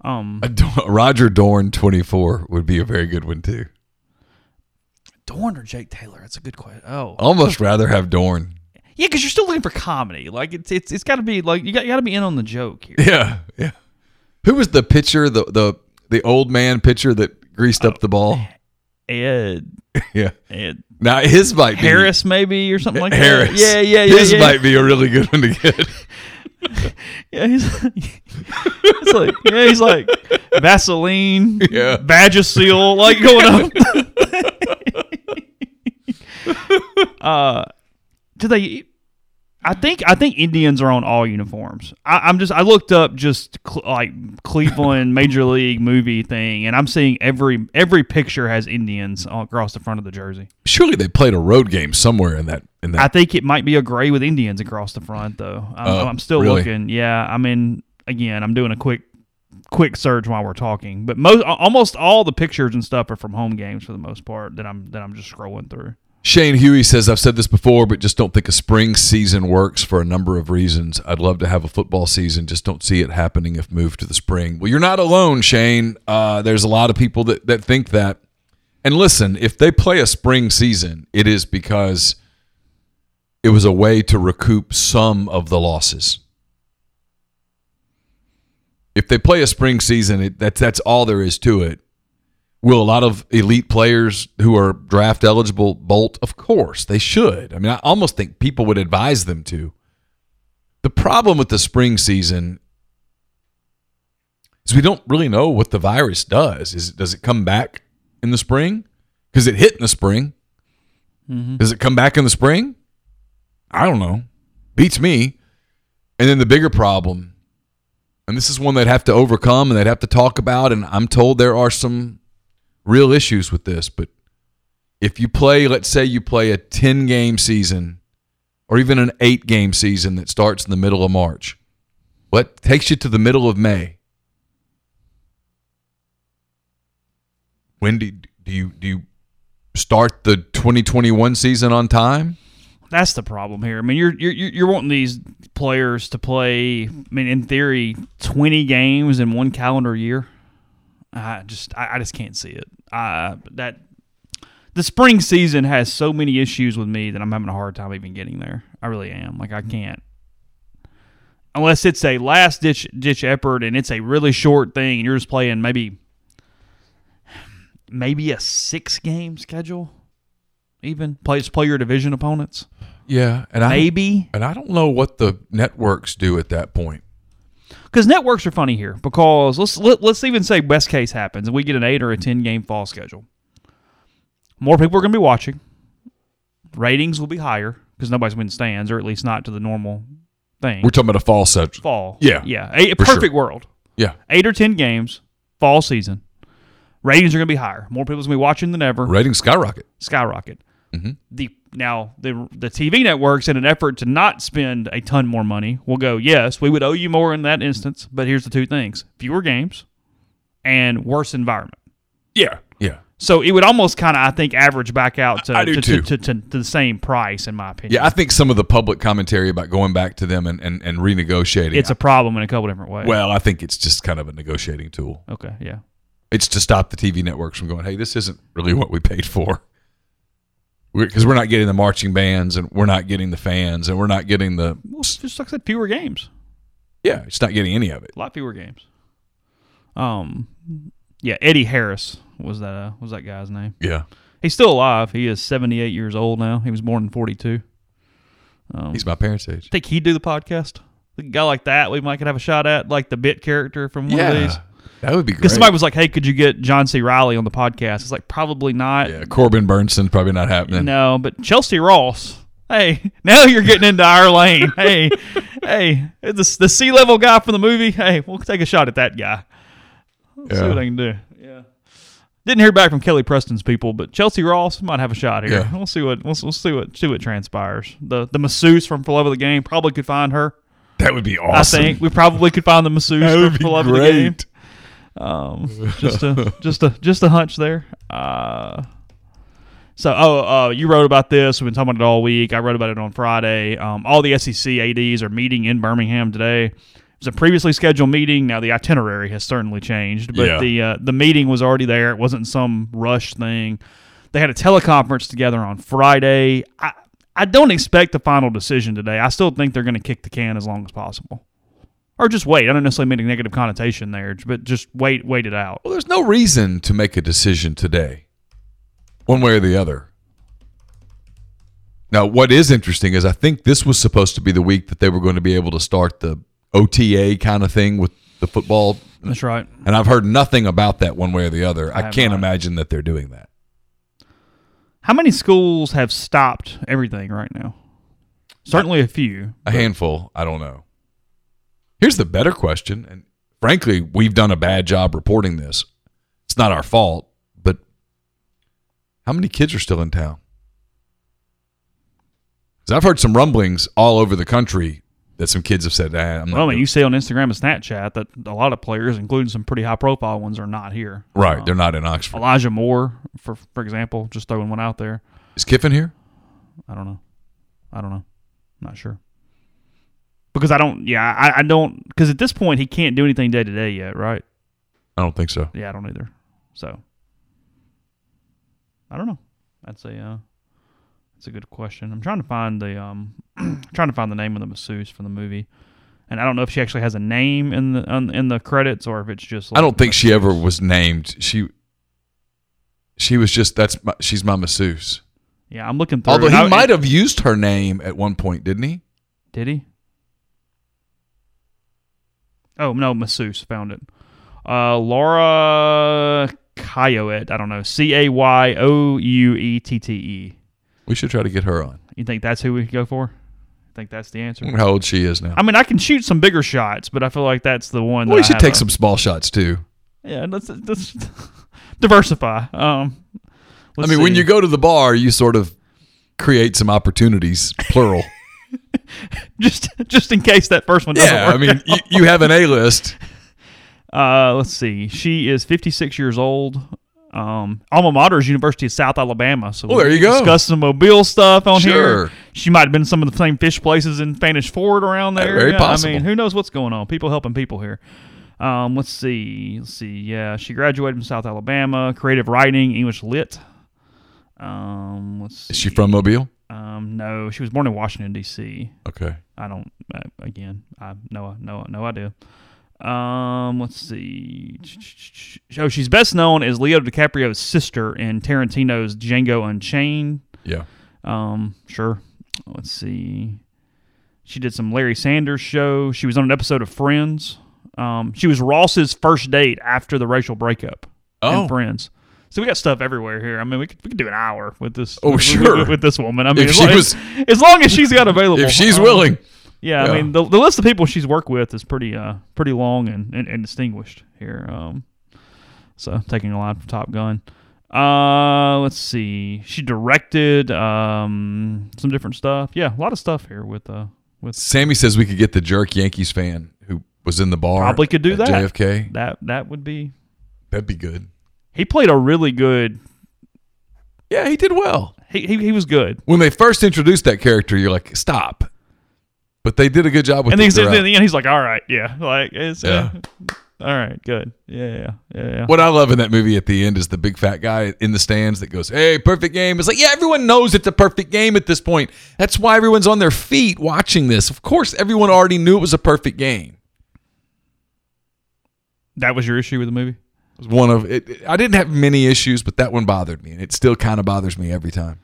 Um, Roger Dorn twenty four would be a very good one too. Dorn or Jake Taylor? That's a good question. Oh, Almost rather have Dorn. yeah, because you're still looking for comedy. Like it's it's it's got to be like you got you got to be in on the joke here. Yeah, yeah. Who was the pitcher? The the the old man pitcher that greased up oh, the ball. Ed, Yeah. Ed Now his might be Harris maybe or something like Harris. that. Yeah, yeah, yeah. His yeah. might be a really good one to get. Yeah, he's like, it's like yeah, he's like Vaseline, Yeah. Vagisil, like going up. uh, do they? I think I think Indians are on all uniforms. I, I'm just I looked up just cl- like Cleveland Major League movie thing, and I'm seeing every every picture has Indians across the front of the jersey. Surely they played a road game somewhere in that in that. I think it might be a gray with Indians across the front, though. I'm, Oh, I'm still really? looking. Yeah, I mean, again, I'm doing a quick quick search while we're talking, but most almost all the pictures and stuff are from home games for the most part that I'm that I'm just scrolling through. Shane Huey says, I've said this before, but just don't think a spring season works for a number of reasons. I'd love to have a football season, just don't see it happening if moved to the spring. Well, you're not alone, Shane. Uh, there's a lot of people that, that think that. And listen, if they play a spring season, it is because it was a way to recoup some of the losses. If they play a spring season, it, that's that's all there is to it. Will a lot of elite players who are draft eligible bolt? Of course, they should. I mean, I almost think people would advise them to. The problem with the spring season is we don't really know what the virus does. Is does it come back in the spring? Because it hit in the spring. Mm-hmm. Does it come back in the spring? I don't know. Beats me. And then the bigger problem, and this is one they'd have to overcome and they'd have to talk about. And I'm told there are some real issues with this, but if you play, let's say you play a 10 game season or even an eight game season that starts in the middle of March, what takes you to the middle of May? When do, do you do you start the 2021 season on time? That's the problem here. I mean, you're you're you're wanting these players to play. I mean, in theory, 20 games in one calendar year. I just I, I just can't see it. Uh, that the spring season has so many issues with me that I'm having a hard time even getting there. I really am. Like I can't. Unless it's a last ditch ditch effort and it's a really short thing and you're just playing maybe maybe a six game schedule. Even play just play your division opponents. Yeah, and I Maybe and I don't know what the networks do at that point. Because networks are funny here. Because let's let, let's even say best case happens and we get an eight or a ten game fall schedule. More people are going to be watching. Ratings will be higher because nobody's winning stands, or at least not to the normal thing. We're talking about a fall set. fall, Yeah, yeah, a, a for sure. perfect world. Yeah, Eight or ten games, fall season. Ratings are going to be higher. More people's going to be watching than ever. ratings skyrocket. skyrocket. Mm-hmm. The now the the TV networks, in an effort to not spend a ton more money, will go. Yes, we would owe you more in that instance, but here's the two things: fewer games and worse environment. Yeah, yeah. So it would almost kind of, I think, average back out to to, to, to the same price, in my opinion. Yeah, I think some of the public commentary about going back to them and, and, and renegotiating. it's a problem in a couple different ways. well, I think it's just kind of a negotiating tool. okay, yeah, It's to stop the TV networks from going, hey, this isn't really what we paid for. Because we're, not getting the marching bands and we're not getting the fans and we're not getting the. well, just like I said, fewer games. Yeah, it's not getting any of it. A lot fewer games. Um, yeah, Eddie Harris was that uh, was that guy's name. Yeah. He's still alive. He is 78 years old now. He was born in 42. Um, He's my parents' age. think he'd do the podcast. A guy like that, we might could have a shot at, like the bit character from one of these. That would be great. Because somebody was like, "Hey, could you get John C. Reilly on the podcast?" It's like probably not. yeah, Corbin Bernsen, probably not happening. No, but Chelcie Ross. Hey, now you're getting into our lane. Hey, hey, the the sea level guy from the movie. Hey, we'll take a shot at that guy. Let's see Yeah. what I can do. Yeah. Didn't hear back from Kelly Preston's people, but Chelcie Ross might have a shot here. Yeah. We'll see what we'll, we'll see what see what transpires. The the masseuse from For Love of the Game probably could find her. That would be awesome. I think we probably could find the masseuse That for, would be For Love of the Game. Um, just a just a just a hunch there. Uh, so oh, uh, you wrote about this. We've been talking about it all week. I wrote about it on Friday. Um, all the SEC ads are meeting in Birmingham today. It was a previously scheduled meeting. Now the itinerary has certainly changed, but Yeah. the uh, the meeting was already there. It wasn't some rush thing. They had a teleconference together on Friday. I I don't expect a final decision today. I still think they're going to kick the can as long as possible, or just wait. I don't necessarily mean a negative connotation there, but just wait, wait it out. Well, there's no reason to make a decision today, one way or the other. Now, what is interesting is I think this was supposed to be the week that they were going to be able to start the OTA kind of thing with the football, That's right. and I've heard nothing about that one way or the other. I, have can't not. imagine that they're doing that. How many schools have stopped everything right now? Certainly a few. A handful. I don't know. Here's the better question, and frankly, we've done a bad job reporting this. It's not our fault, but how many kids are still in town? 'Cause I've heard some rumblings all over the country that some kids have said, ah, "I'm not." Well, I mean, you see on Instagram and Snapchat that a lot of players, including some pretty high profile ones, are not here. right, Uh, they're not in Oxford. Elijah Moore, for for example, just throwing one out there. Is Kiffin here? I don't know. I don't know. not sure. Because I don't. Yeah, I, I don't. Because at this point, he can't do anything day to day yet, right? I don't think so. Yeah, I don't either. So I don't know. That's a uh, that's a good question. I'm trying to find the um trying to find the name of the masseuse from the movie, and I don't know if she actually has a name in the on, in the credits or if it's just. Like I don't think she ever was named. She she was just that's my, she's my masseuse. Yeah, I'm looking through. Although he I- might have used her name at one point, didn't he? Did he? Oh no, masseuse found it. Uh, Laura Cayouette. I don't know. C A Y O U E T T E. We should try to get her on. You think that's who we could go for? I think that's the answer? How old she is now. I mean, I can shoot some bigger shots, but I feel like that's the one. well, we should take a- some small shots too. Yeah, let's, let's diversify. Um, I let's mean, when you go to the bar, you sort of create some opportunities, plural. just just in case that first one doesn't yeah, work. I mean, you, you have an A list. Uh, let's see. She is 56 years old. Um, alma mater is University of South Alabama. So Oh, there you go. Discuss some mobile stuff on Sure. here. She might have been some of the same fish places in Spanish Fort around there. very Yeah, possible. I mean, who knows what's going on? People helping people here. Um, let's see. Let's see. Yeah, she graduated from South Alabama. Creative writing, English lit. Um, let's see. Is she from Mobile? Um, no, she was born in Washington D.C. Okay. I don't. Uh, again, I no no no idea. Um, let's see. Oh, she's best known as Leo DiCaprio's sister in Tarantino's Django Unchained. Yeah. Um, sure. Let's see. She did some Larry Sanders show. She was on an episode of Friends. Um, she was Ross's first date after the Rachel breakup. Oh. in Friends. So we got stuff everywhere here. I mean, we could, we could do an hour with this. Oh, with- sure. with, with this woman. I mean, If as she long, was- as, as long as she's got available. If she's Um, willing. yeah, Yeah. I mean the, the list of people she's worked with is pretty uh pretty long and, and, and distinguished here. Um, so taking a line from Top Gun. Uh, let's see. She directed um some different stuff. Yeah, a lot of stuff here with uh with Sammy says we could get the jerk Yankees fan who was in the bar. Probably could do at that. JFK. that. That would be. That'd be good. He played a really good. Yeah, he did well. He he, he was good. When they first introduced that character, you're like, stop. But they did a good job with and he's, in the end, he's like, "All right, yeah, like it's Yeah. uh, all right, good, yeah, yeah, yeah." yeah. What I love in that movie at the end is the big fat guy in the stands that goes, "Hey, perfect game." It's like, yeah, everyone knows it's a perfect game at this point. That's why everyone's on their feet watching this. Of course, everyone already knew it was a perfect game. That was your issue with the movie. One of it. I didn't have many issues, but that one bothered me, and it still kind of bothers me every time.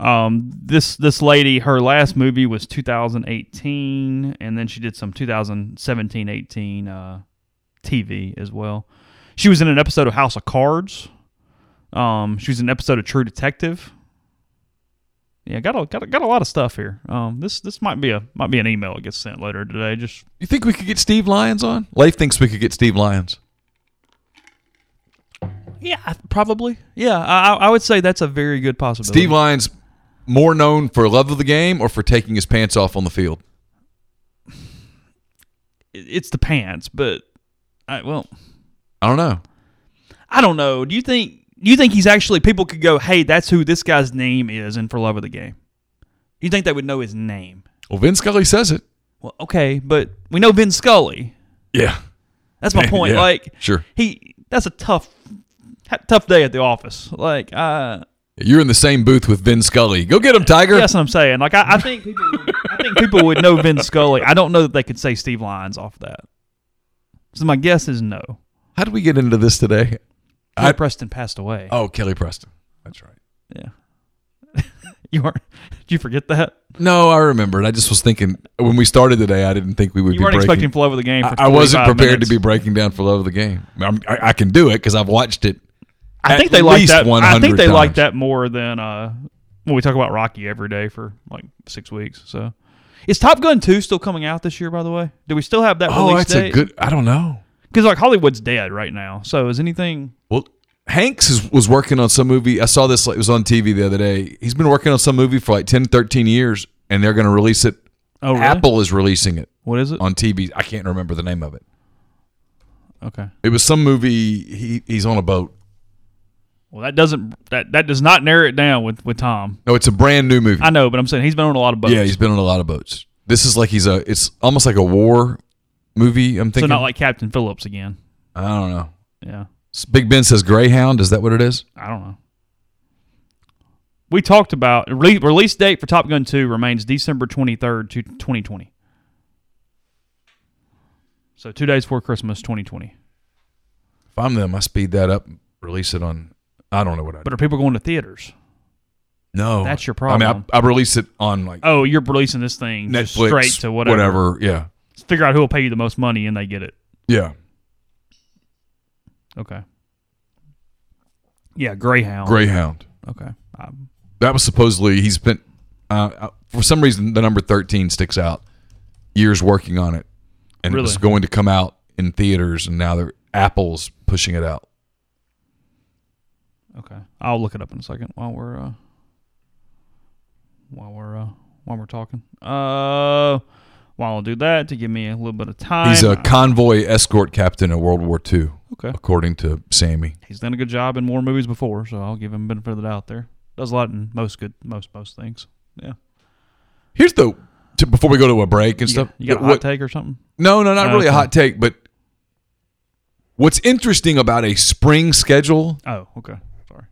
Um, this this lady, her last movie was 2018, and then she did some 2017-18 uh, TV as well. She was in an episode of House of Cards. Um, she was in an episode of True Detective. Yeah, got a got a, got a lot of stuff here. Um, this this might be a might be an email that gets sent later today. Just You think we could get Steve Lyons on? Leif thinks we could get Steve Lyons. Yeah, probably. Yeah, I, I would say that's a very good possibility. Steve Lyons, more known for love of the game or for taking his pants off on the field. it's the pants, but I, well, I don't know. I don't know. Do you think do you think he's actually people could go, "Hey, that's who this guy's name is," and for love of the game? You think they would know his name? Well, Vin Scully says it. Well, okay, but we know Vin Scully. Yeah, That's my point. Yeah, like, sure. he that's a tough tough day at the office. Like, uh, You're in the same booth with Vin Scully. Go get him, Tiger. that's what I'm saying. Like, I, I think people, would, I think people would know Vin Scully. I don't know that they could say Steve Lyons off that. So my guess is no. How did we get into this today? Kelly I- Preston passed away. Oh, Kelly Preston. That's right. Yeah. you weren't? Did you forget that? No, I remembered. I just was thinking when we started today. I didn't think we would You be weren't breaking. expecting for love of the game. For I, I wasn't prepared minutes. to be breaking down for love of the game. I'm, I, I can do it because I've watched it. I think they like that. I think they like that more than uh, when we talk about Rocky every day for like six weeks. So Is Top Gun two still coming out this year? By the way, do we still have that? Oh, release that's a good. I don't know. because like Hollywood's dead right now. So is anything? Well, Hanks is, was working on some movie. I saw this. Like, it was on TV the other day. He's been working on some movie for like 10, 13 years, and they're going to release it. Oh, really? Apple is releasing it What is it? on TV. I can't remember the name of it. Okay. It was some movie. He he's on a boat. Well, that doesn't that that does not narrow it down with with Tom. No, it's a brand new movie. I know, but I'm saying he's been on a lot of boats. Yeah, he's been on a lot of boats. This is like he's a. It's almost like a war movie. I'm thinking. so not like Captain Phillips again. I don't know. Yeah, Big Ben says Greyhound. Is that what it is? I don't know. We talked about release, release date for Top Gun 2 remains December 23rd, to 2020. So two days before Christmas, 2020. If I'm them, I speed that up. Release it on. I don't know what I. But are people going to theaters? no, that's your problem. I mean. I, I release it on like Oh, you're releasing this thing Netflix, straight to whatever. whatever. Yeah, Figure out who will pay you the most money and they get it. yeah. Okay. Yeah, Greyhound. Greyhound. Okay. Um, That was supposedly he's been. Uh, uh, for some reason, the number thirteen sticks out. Years working on it, and it was going to come out in theaters, and now they're Apple's pushing it out. Okay. I'll look it up in a second while we're uh while we're uh while we're talking. Uh while I'll do that to give me a little bit of time. He's a convoy escort captain in World War II, okay. according to Sammy. He's done a good job in more movies before, so I'll give him benefit of the doubt there. Does a lot in most good most most things. Yeah. Here's the to, before we go to a break and You stuff. got, you got a hot take or something? No, no, not really a hot take, but what's interesting about a spring schedule Oh, okay.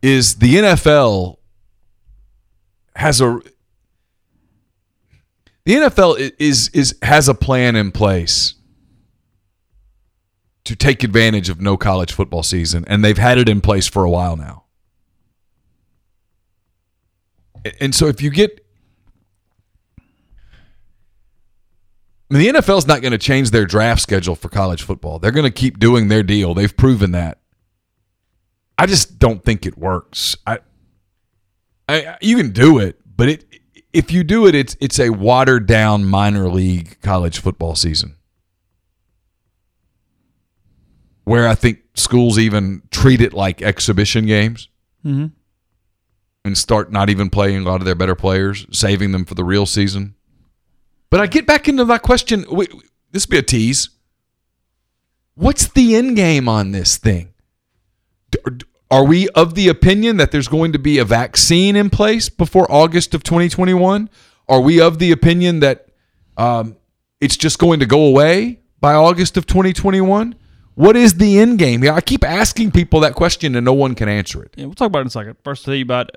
Is the NFL has a the NFL is is has a plan in place to take advantage of no college football season and they've had it in place for a while now. And so if you get I mean, the NFL's not going to change their draft schedule for college football. They're going to keep doing their deal. They've proven that. I just don't think it works. I, I you can do it, but it if you do it, it's it's a watered down minor league college football season. Where I think schools even treat it like exhibition games Mm-hmm. and start not even playing a lot of their better players, saving them for the real season. But I get back into that question. Wait, this would be a tease. What's the end game on this thing? Are we of the opinion that there's going to be a vaccine in place before August of 2021? Are we of the opinion that um, it's just going to go away by August of 2021? What is the end game? I keep asking people that question and no one can answer it. Yeah, we'll talk about it in a second. First, tell you about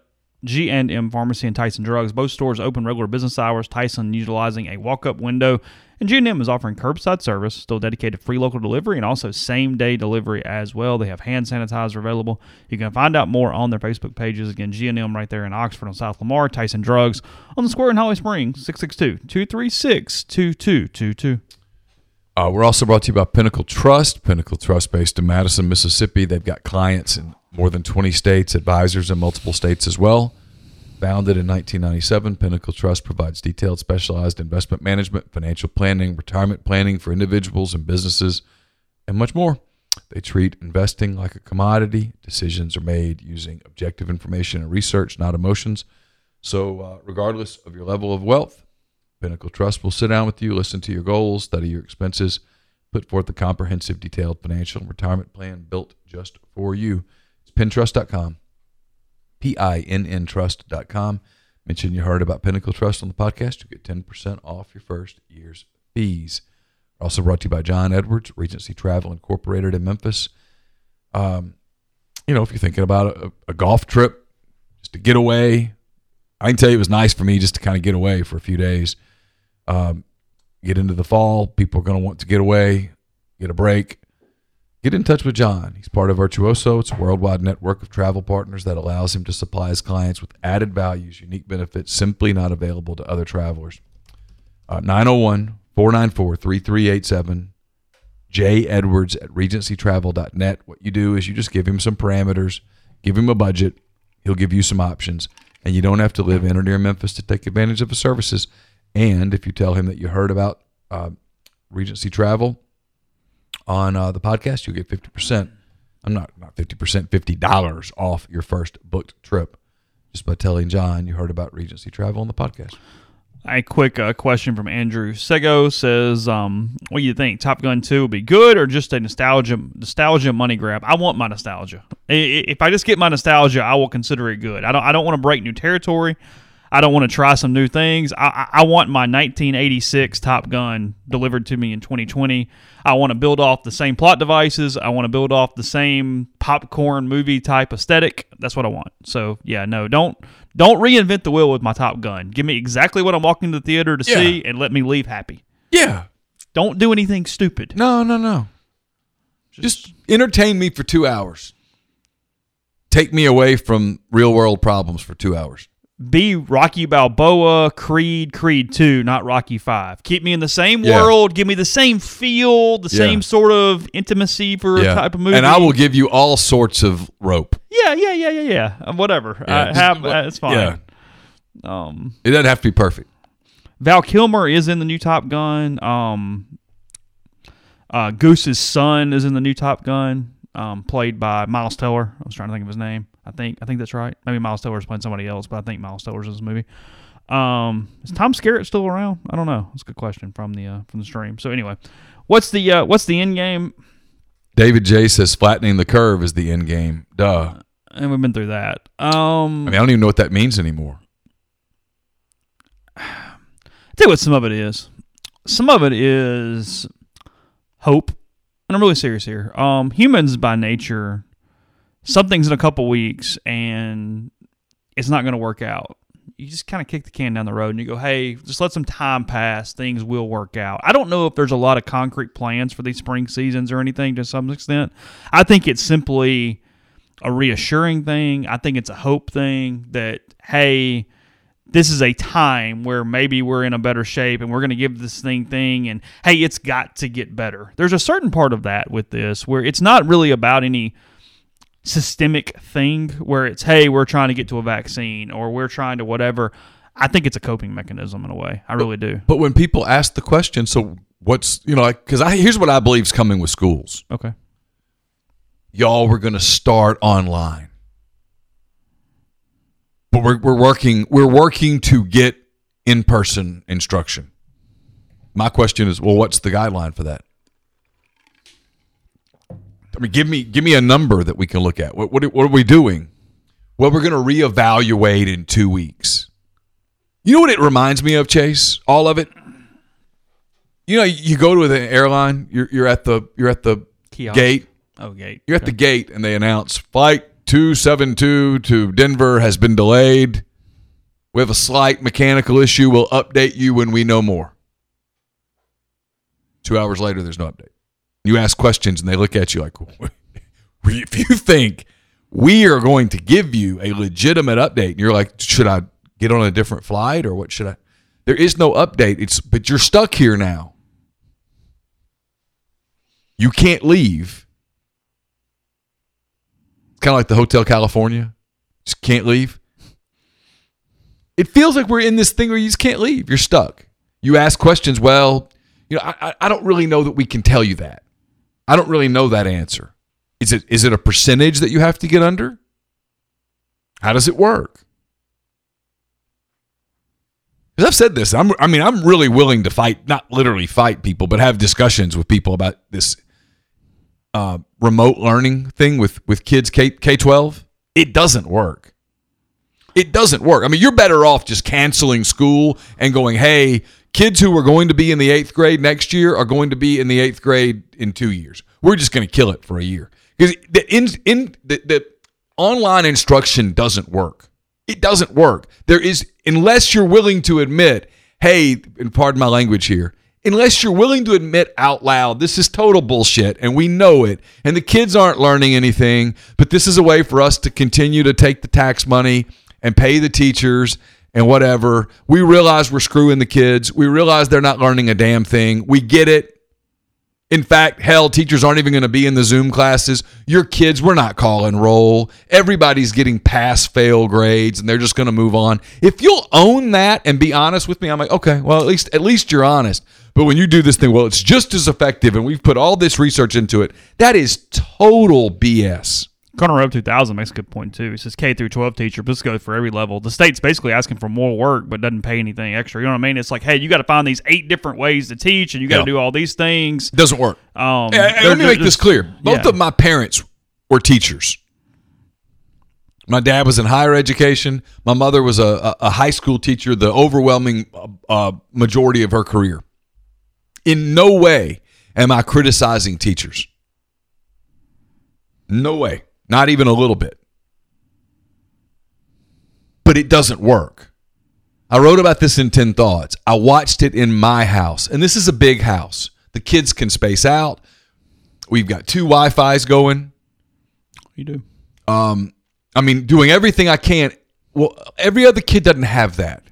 G and M Pharmacy and Tyson Drugs. Both stores open regular business hours. Tyson utilizing a walk-up window, and G and M is offering curbside service, still dedicated free local delivery, and also same-day delivery as well. They have hand sanitizer available. You can find out more on their Facebook pages. Again, G and M right there in Oxford on South Lamar. Tyson Drugs on the square in Holly Springs, 662-236-2222. Uh, we're also brought to you by Pinnacle Trust. Pinnacle Trust, based in Madison, Mississippi. They've got clients in more than 20 states, advisors in multiple states as well. Founded in 1997, Pinnacle Trust provides detailed, specialized investment management, financial planning, retirement planning for individuals and businesses, and much more. They treat investing like a commodity. Decisions are made using objective information and research, not emotions. So, uh, regardless of your level of wealth, Pinnacle Trust will sit down with you, listen to your goals, study your expenses, put forth a comprehensive, detailed financial and retirement plan built just for you. Pinntrust.com, P I N N trust.com. Mention you heard about Pinnacle Trust on the podcast. You get 10% off your first year's fees. Also brought to you by John Edwards, Regency Travel Incorporated in Memphis. Um, you know, if you're thinking about a, a golf trip, just to get away, I can tell you it was nice for me just to kind of get away for a few days. Um, get into the fall. People are going to want to get away, get a break. Get in touch with John. He's part of Virtuoso. It's a worldwide network of travel partners that allows him to supply his clients with added values, unique benefits simply not available to other travelers. Uh, 901 494 3387. J Edwards at regencytravel.net. What you do is you just give him some parameters, give him a budget, he'll give you some options, and you don't have to live in or near Memphis to take advantage of the services. And if you tell him that you heard about uh, Regency Travel on uh, the podcast, you'll get 50%. I'm not, not 50%, $50 off your first booked trip just by telling John you heard about Regency Travel on the podcast. A quick uh, question from Andrew Sego says, um, "What do you think? Top Gun Two will be good or just a nostalgia nostalgia money grab? I want my nostalgia. If I just get my nostalgia, I will consider it good. I don't. I don't want to break new territory. I don't want to try some new things. I, I want my 1986 Top Gun delivered to me in 2020. I want to build off the same plot devices. I want to build off the same popcorn movie type aesthetic. That's what I want. So yeah, no, don't don't reinvent the wheel with my Top Gun. Give me exactly what I'm walking to the theater to Yeah. see, and let me leave happy. Yeah. Don't do anything stupid. No, no, no. Just entertain me for two hours. Take me away from real world problems for two hours. Be Rocky Balboa, Creed, Creed 2, not Rocky 5. Keep me in the same Yeah. world. Give me the same feel, the Yeah. same sort of intimacy for a type of movie. And I will give you all sorts of rope. Yeah, yeah, yeah, yeah, yeah. Uh, Whatever. Yeah, uh, have, it's fine. yeah. Um, It doesn't have to be perfect. Val Kilmer is in the new Top Gun. Um, uh, Goose's son is in the new Top Gun, um, played by Miles Teller. I was trying to think of his name. I think I think that's right. Maybe Miles Teller's playing somebody else, but I think Miles Teller's in this movie. Um, is Tom Skerritt still around? I don't know. That's a good question from the uh, from the stream. So anyway, what's the uh, what's the end game? David J says flattening the curve is the end game. Duh. And we've been through that. Um, I mean, I don't even know what that means anymore. I tell you what some of it is. Some of it is hope. And I'm really serious here. Um, humans by nature, something's in a couple weeks and it's not going to work out. You just kind of kick the can down the road and you go, hey, just let some time pass. Things will work out. I don't know if there's a lot of concrete plans for these spring seasons or anything to some extent. I think it's simply a reassuring thing. I think it's a hope thing that, hey, this is a time where maybe we're in a better shape and we're going to give this thing thing and hey it's got to get better there's a certain part of that with this where it's not really about any systemic thing where it's hey we're trying to get to a vaccine or we're trying to whatever i think it's a coping mechanism in a way i really do But when people ask the question, so what's, you know, like, because I, here's what I believe is coming with schools. okay Y'all, we're going to start online. But we're, we're working, we're working to get in-person instruction. My question is, well, what's the guideline for that? I mean, give me give me a number that we can look at. What what, what are we doing? Well, we're going to reevaluate in two weeks. You know what it reminds me of, Chase? All of it. You know, you go to the airline. You're you're at the you're at the Kiosk. gate. oh gate You're at the gate, and they announce flight two seven two to Denver has been delayed. We have a slight mechanical issue. We'll update you when we know more. Two hours later, there's no update. You ask questions, and they look at you like, if you think we are going to give you a legitimate update, and you're like, should I get on a different flight or what should I? There is no update. It's but you're stuck here now. You can't leave. It's Kind of like the Hotel California. Just can't leave. It feels like we're in this thing where you just can't leave. You're stuck. You ask questions. Well, you know, I, I- don't really know that we can tell you that. I don't really know that answer. Is it is it a percentage that you have to get under? How does it work? Because I've said this. I'm, I mean, I'm really willing to fight, not literally fight people, but have discussions with people about this uh, remote learning thing with with kids K K twelve. It doesn't work. It doesn't work. I mean, you're better off just canceling school and going, "Hey, kids who are going to be in the eighth grade next year are going to be in the eighth grade in two years. We're just going to kill it for a year because the in in the, the online instruction doesn't work. It doesn't work. There is unless you're willing to admit, hey, and pardon my language here, unless you're willing to admit out loud, this is total bullshit and we know it. And the kids aren't learning anything, but this is a way for us to continue to take the tax money and pay the teachers and whatever. We realize we're screwing the kids. We realize they're not learning a damn thing. We get it. In fact, hell, teachers aren't even going to be in the Zoom classes. Your kids, we're not calling roll. Everybody's getting pass fail grades and they're just going to move on. If you'll own that and be honest with me, I'm like, okay, well, at least at least you're honest. But when you do this thing, well, it's just as effective and we've put all this research into it, that is total BS. Connor Rowe 2000 makes a good point too. He says K through 12 teacher, but this goes for every level. The state's basically asking for more work, but doesn't pay anything extra. You know what I mean? It's like, hey, you got to find these eight different ways to teach, and you got to Yeah. do all these things. Doesn't work. Um, Hey, let me make this clear. Both yeah. of my parents were teachers. My dad was in higher education. My mother was a, a, a high school teacher, the overwhelming uh, uh, majority of her career. In no way am I criticizing teachers. No way. Not even a little bit. But it doesn't work. I wrote about this in 10 Thoughts. I watched it in my house, and this is a big house. The kids can space out. We've got two Wi Fi's going. You do. Um, I mean, doing everything I can. Well, every other kid doesn't have that.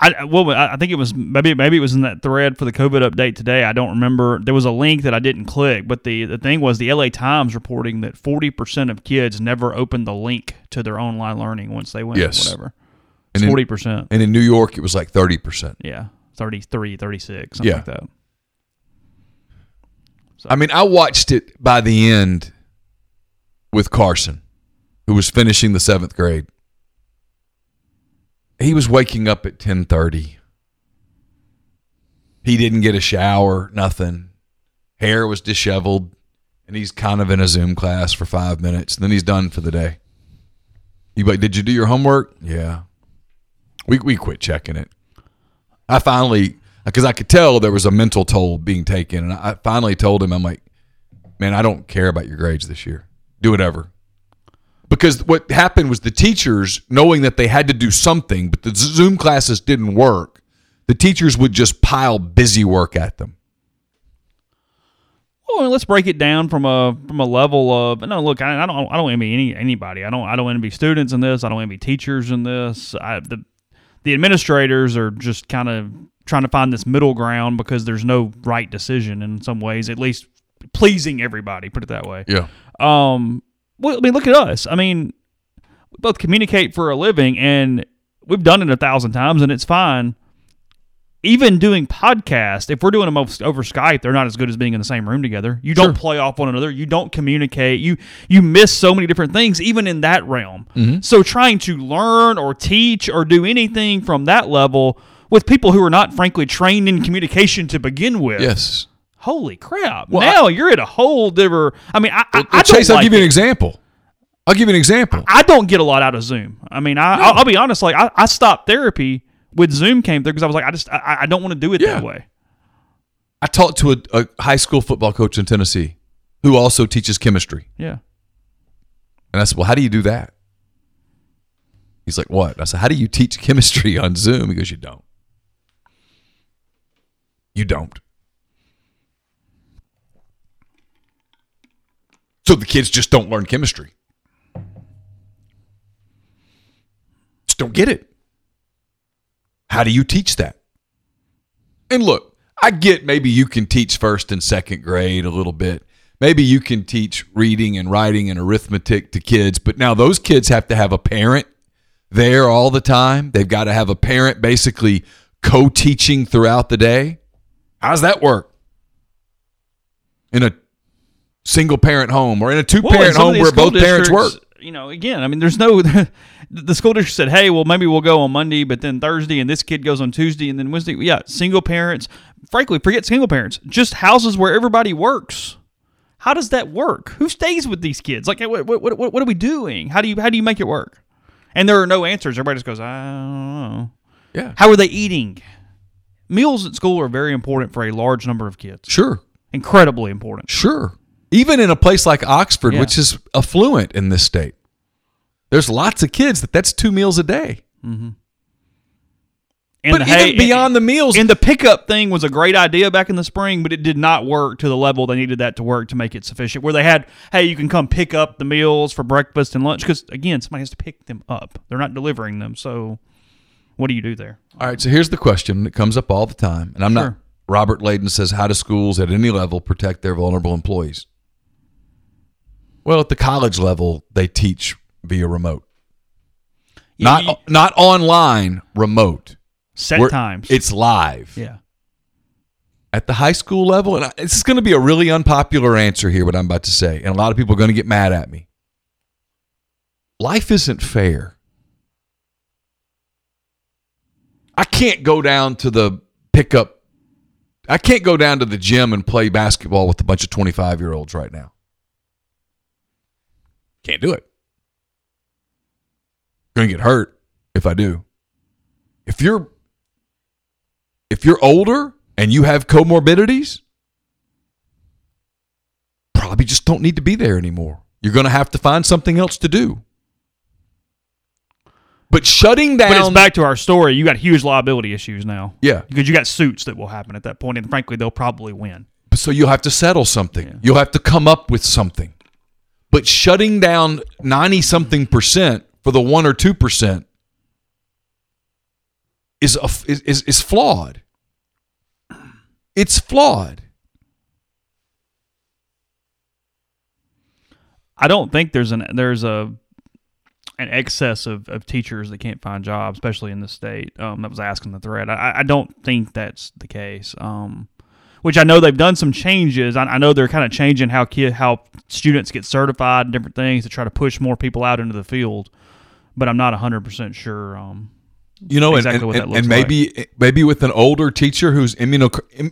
I well, I I think it was maybe maybe it was in that thread for the COVID update today. I don't remember. There was a link that I didn't click, but the the thing was the LA Times reporting that forty percent of kids never opened the link to their online learning once they went. Yes. whatever. It's forty percent. And in New York, it was like 30%. Yeah, 33, 36, something Yeah. like that. I mean, I watched it by the end with Carson, who was finishing the seventh grade. He was waking up at 1030. He didn't get a shower, nothing. Hair was disheveled, and he's kind of in a Zoom class for five minutes, and then he's done for the day. You like, did you do your homework? Yeah. We we quit checking it. I finally, because I could tell there was a mental toll being taken, and I finally told him, I'm like, man, I don't care about your grades this year. Do whatever. Because what happened was the teachers, knowing that they had to do something, but the Zoom classes didn't work, the teachers would just pile busy work at them. Well, let's break it down from a from a level of no. Look, I, I don't I don't envy any anybody. I don't I don't envy students in this. I don't envy teachers in this. I, the the administrators are just kind of trying to find this middle ground because there's no right decision in some ways, at least pleasing everybody. Put it that way. Yeah. Um, well, I mean, look at us. I mean, we both communicate for a living, and we've done it a thousand times, and it's fine. Even doing podcasts, if we're doing them over Skype, they're not as good as being in the same room together. You don't play off one another. You don't communicate. You you miss so many different things, even in that realm. Mm-hmm. So trying to learn or teach or do anything from that level with people who are not, frankly, trained in communication to begin with. Yes. Holy crap! Well, now you're at a whole different. I mean, I, I, I Well, don't Chase, I'll like give you an it. example. I'll give you an example. I don't get a lot out of Zoom. I mean, I, I'll, I'll be honest. Like, I, I stopped therapy with Zoom came through because I was like, I just, I, I don't want to do it Yeah. that way. I talked to a, a high school football coach in Tennessee who also teaches chemistry. Yeah. And I said, Well, how do you do that? He's like, What? I said, How do you teach chemistry on Zoom? He goes, You don't. You don't. So the kids just don't learn chemistry. Just don't get it. How do you teach that? And look, I get maybe you can teach first and second grade a little bit. Maybe you can teach reading and writing and arithmetic to kids, but now those kids have to have a parent there all the time. They've got to have a parent basically co teaching throughout the day. How does that work? In a single parent home or in a two parent of home where both parents work? You know, again, I mean, there's no. the school district said, "Hey, well, maybe we'll go on Monday, but then Thursday, and this kid goes on Tuesday, and then Wednesday." Yeah, single parents. Frankly, forget single parents. Just houses where everybody works. How does that work? Who stays with these kids? Like, what, what, what, what are we doing? How do you how do you make it work? And there are no answers. Everybody just goes, I don't know. Yeah. How are they eating? Meals at school are very important for a large number of kids. Sure. Incredibly important. Sure. Even in a place like Oxford, Yeah. which is affluent in this state, there's lots of kids that that's two meals a day. Mm-hmm. And but even beyond the meals, And the pickup thing was a great idea back in the spring, but it did not work to the level they needed that to work to make it sufficient. Where they had, hey, you can come pick up the meals for breakfast and lunch because again, somebody has to pick them up. They're not delivering them. So, what do you do there? all right. So here's the question that comes up all the time, and I'm Sure. not Robert Layden says, How do schools at any level protect their vulnerable employees? Well, at the college level, they teach via remote. Not, You- not online, remote. set We're- times. It's live. yeah. At the high school level, and I, this is going to be a really unpopular answer here, what I'm about to say, and a lot of people are going to get mad at me. Life isn't fair. I can't go down to the pickup. I can't go down to the gym and play basketball with a bunch of 25 year olds right now. Can't do it. Going to get hurt if I do. If you're if you're older and you have comorbidities, probably just don't need to be there anymore. You're going to have to find something else to do. But shutting down But it's back to our story. You got huge liability issues now. Yeah. Because you got suits that will happen at that point, and frankly, they'll probably win. So you'll have to settle something. Yeah. You'll have to come up with something. But shutting down 90 something percent for the 1 or 2% is a, is, is flawed. It's flawed. I don't think there's an there's a an excess of, of teachers that can't find jobs, especially in the state. Um, that was asking the thread. I, I don't think that's the case. Um, which I know they've done some changes. I, I know they're kind of changing how kid how students get certified and different things to try to push more people out into the field. But I'm not 100 percent sure. Um, You know, Exactly and, what and, that looks like. and maybe maybe with an older teacher who's immuno,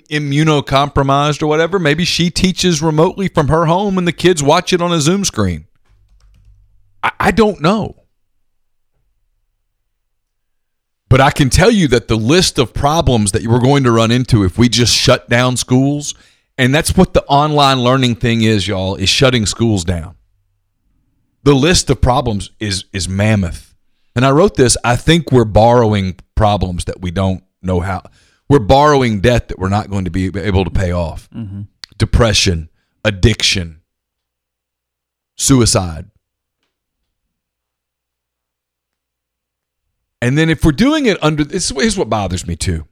immunocompromised or whatever, maybe she teaches remotely from her home and the kids watch it on a Zoom screen. I, I don't know. But I can tell you that the list of problems that we're going to run into if we just shut down schools, and that's what the online learning thing is, y'all, is shutting schools down. The list of problems is is mammoth. And I wrote this, I think we're borrowing problems that we don't know how. We're borrowing debt that we're not going to be able to pay off. Mm-hmm. Depression, addiction, suicide. And then if we're doing it under this here's what bothers me too.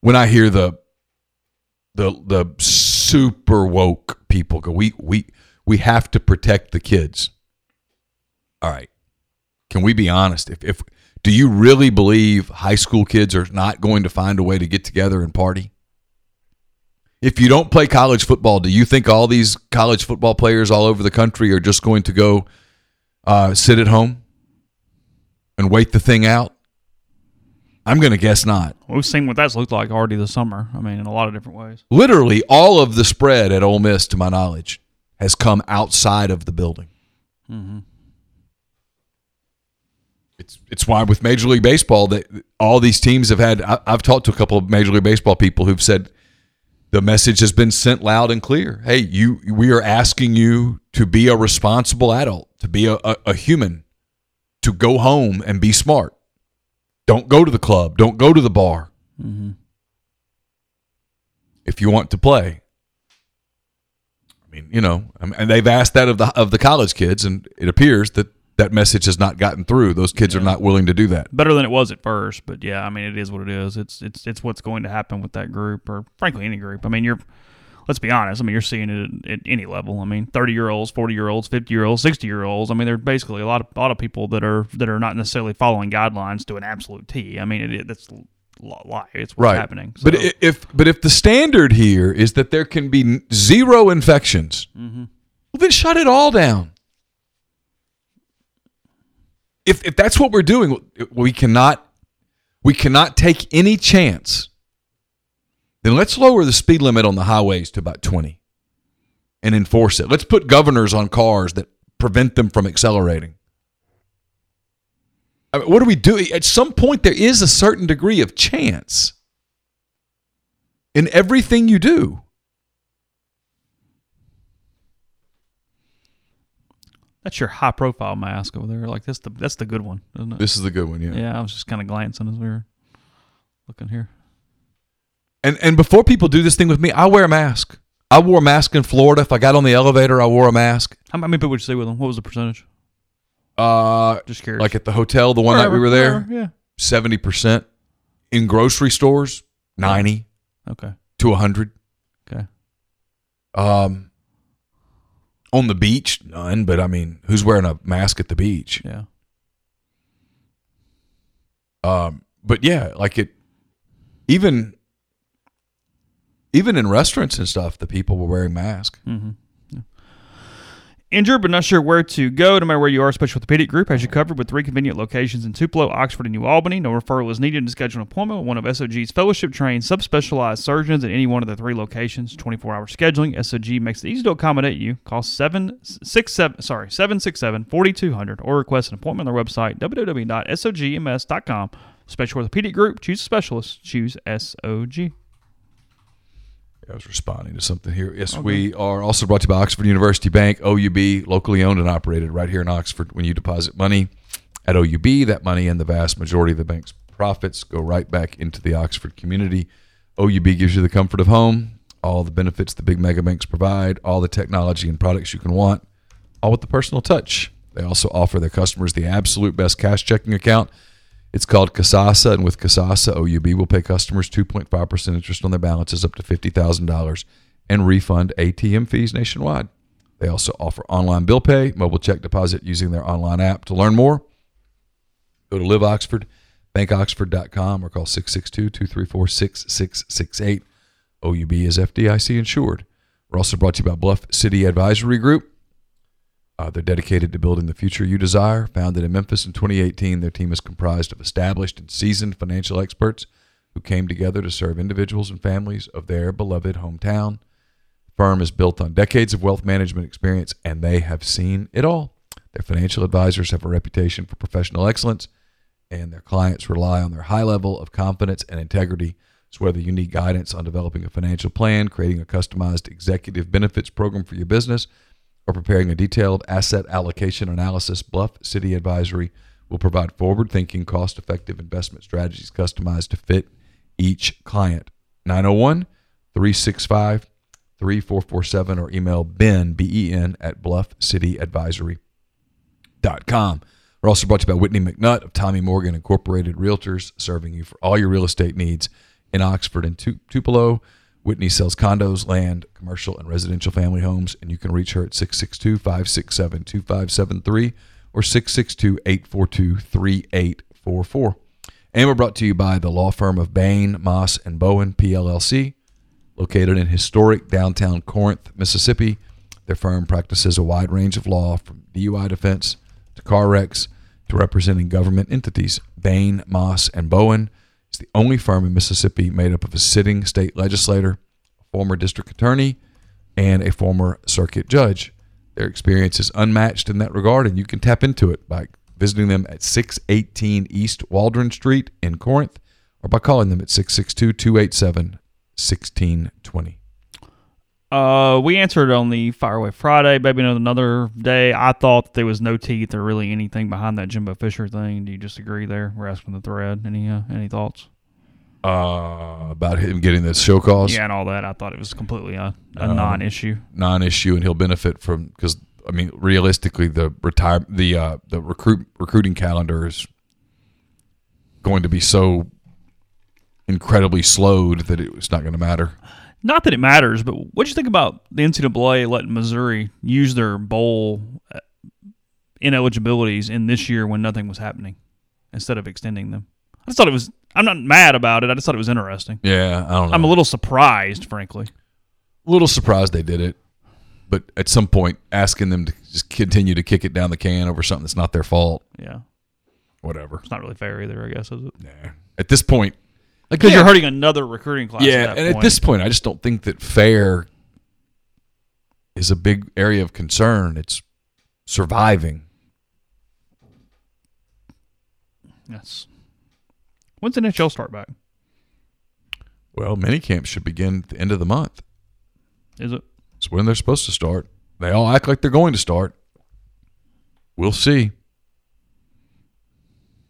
When I hear the the the super woke people go, we we we have to protect the kids. All right. Can we be honest? If if do you really believe high school kids are not going to find a way to get together and party? If you don't play college football, do you think all these college football players all over the country are just going to go uh, sit at home and wait the thing out? I'm going to guess not. we've seen what that's looked like already this summer. I mean, in a lot of different ways. Literally, all of the spread at Ole Miss, to my knowledge, has come outside of the building. Mm-hmm. It's it's why with Major League Baseball that all these teams have had. I, I've talked to a couple of Major League Baseball people who've said the message has been sent loud and clear. Hey, you, we are asking you to be a responsible adult, to be a, a, a human, to go home and be smart. Don't go to the club. Don't go to the bar. Mm-hmm. If you want to play, I mean, you know, and they've asked that of the of the college kids, and it appears that that message has not gotten through. Those kids are not willing to do that. better than it was at first. But yeah, I mean, it is what it is. It's it's it's what's going to happen with that group, or frankly, any group. I mean, you're let's be honest. I mean, you're seeing it at, any level. I mean, thirty year olds, forty year olds, fifty year olds, sixty year olds. I mean, there's basically a lot of a lot of people that are that are not necessarily following guidelines to an absolute T. I mean, it, that's lie. It's what's right happening. But So- i- if but if the standard here is that there can be zero infections, Mm-hmm. well, then shut it all down. If if that's what we're doing, we cannot we cannot take any chance. Then let's lower the speed limit on the highways to about twenty, and enforce it. Let's put governors on cars that prevent them from accelerating. I mean, what are we doing? At some point, there is a certain degree of chance in everything you do. that's your high profile mask over there. Like that's the that's the good one, isn't it? This is the good one, yeah. yeah, I was just kind of glancing as we were looking here. And and before people do this thing with me, I wear a mask. I wore a mask in Florida. If I got on the elevator, I wore a mask. How many people would you stay with them? What was the percentage? Uh, Just curious. like at the hotel, the one night we were there, wherever, Yeah. seventy percent. In grocery stores, ninety. Okay. to 100. Okay. Um, on the beach, none. But I mean, who's wearing a mask at the beach? Yeah. Um, but yeah, like it, even even in restaurants and stuff, the people were wearing masks. Mm-hmm. Injured but not sure where to go, no matter where you are, Specialty Orthopedic Group has you covered with three convenient locations in Tupelo, Oxford, and New Albany. No referral is needed to schedule an appointment with one of SOG's fellowship trained subspecialized surgeons at any one of the three locations. 24 hour scheduling. SOG makes it easy to accommodate you. Call 767 sorry, 767 4200 or request an appointment on their website, www.sogms.com. Specialty Orthopedic Group, choose a specialist, choose SOG. I was responding to something here. Yes, oh, we are also brought to you by Oxford University Bank, OUB, locally owned and operated right here in Oxford. When you deposit money at OUB, that money and the vast majority of the bank's profits go right back into the Oxford community. OUB gives you the comfort of home, all the benefits the big mega banks provide, all the technology and products you can want, all with the personal touch. They also offer their customers the absolute best cash checking account. It's called Kasasa, and with Kasasa, OUB will pay customers 2.5% interest on their balances up to $50,000 and refund ATM fees nationwide. They also offer online bill pay, mobile check deposit using their online app. To learn more, go to Live Oxford, bankoxford.com, or call 662 234 6668. OUB is FDIC insured. We're also brought to you by Bluff City Advisory Group. Uh, they're dedicated to building the future you desire. Founded in Memphis in 2018, their team is comprised of established and seasoned financial experts who came together to serve individuals and families of their beloved hometown. The firm is built on decades of wealth management experience, and they have seen it all. Their financial advisors have a reputation for professional excellence, and their clients rely on their high level of confidence and integrity. So, whether you need guidance on developing a financial plan, creating a customized executive benefits program for your business, or preparing a detailed asset allocation analysis, Bluff City Advisory will provide forward thinking, cost effective investment strategies customized to fit each client. 901 365 3447 or email Ben, B E N, at bluffcityadvisory.com. We're also brought to you by Whitney McNutt of Tommy Morgan Incorporated Realtors, serving you for all your real estate needs in Oxford and Tupelo. Whitney sells condos, land, commercial, and residential family homes, and you can reach her at 662 567 2573 or 662 842 3844. And we're brought to you by the law firm of Bain, Moss, and Bowen, PLLC, located in historic downtown Corinth, Mississippi. Their firm practices a wide range of law from DUI defense to car wrecks to representing government entities. Bain, Moss, and Bowen is the only firm in Mississippi made up of a sitting state legislator, a former district attorney, and a former circuit judge. Their experience is unmatched in that regard, and you can tap into it by visiting them at 618 East Waldron Street in Corinth or by calling them at 662 287 1620. Uh, we answered on the Fireway Friday, maybe another day. I thought there was no teeth or really anything behind that Jimbo Fisher thing. Do you disagree there? We're asking the thread. Any uh, any thoughts? Uh, about him getting the show cause, Yeah, and all that. I thought it was completely a, a Um, non-issue. non-issue, and he'll benefit from because I mean, realistically, the retire the uh, the recruit recruiting calendar is going to be so incredibly slowed that it's not going to matter. Not that it matters, but what do you think about the NCAA letting Missouri use their bowl uh, ineligibilities in this year when nothing was happening instead of extending them? I just thought it was. I'm not mad about it. I just thought it was interesting. Yeah, I don't know. I'm a little surprised, frankly. A little surprised they did it, but at some point, asking them to just continue to kick it down the can over something that's not their fault, Yeah, whatever. it's not really fair either. I guess is it? Nah. At this point, Because yeah, you're hurting another recruiting class. Yeah, at and at this point, I just don't think that fair is a big area of concern. It's surviving. yes. When's the NHL start back? Well, mini camps should begin at the end of the month. Is it? It's when they're supposed to start. They all act like they're going to start. We'll see.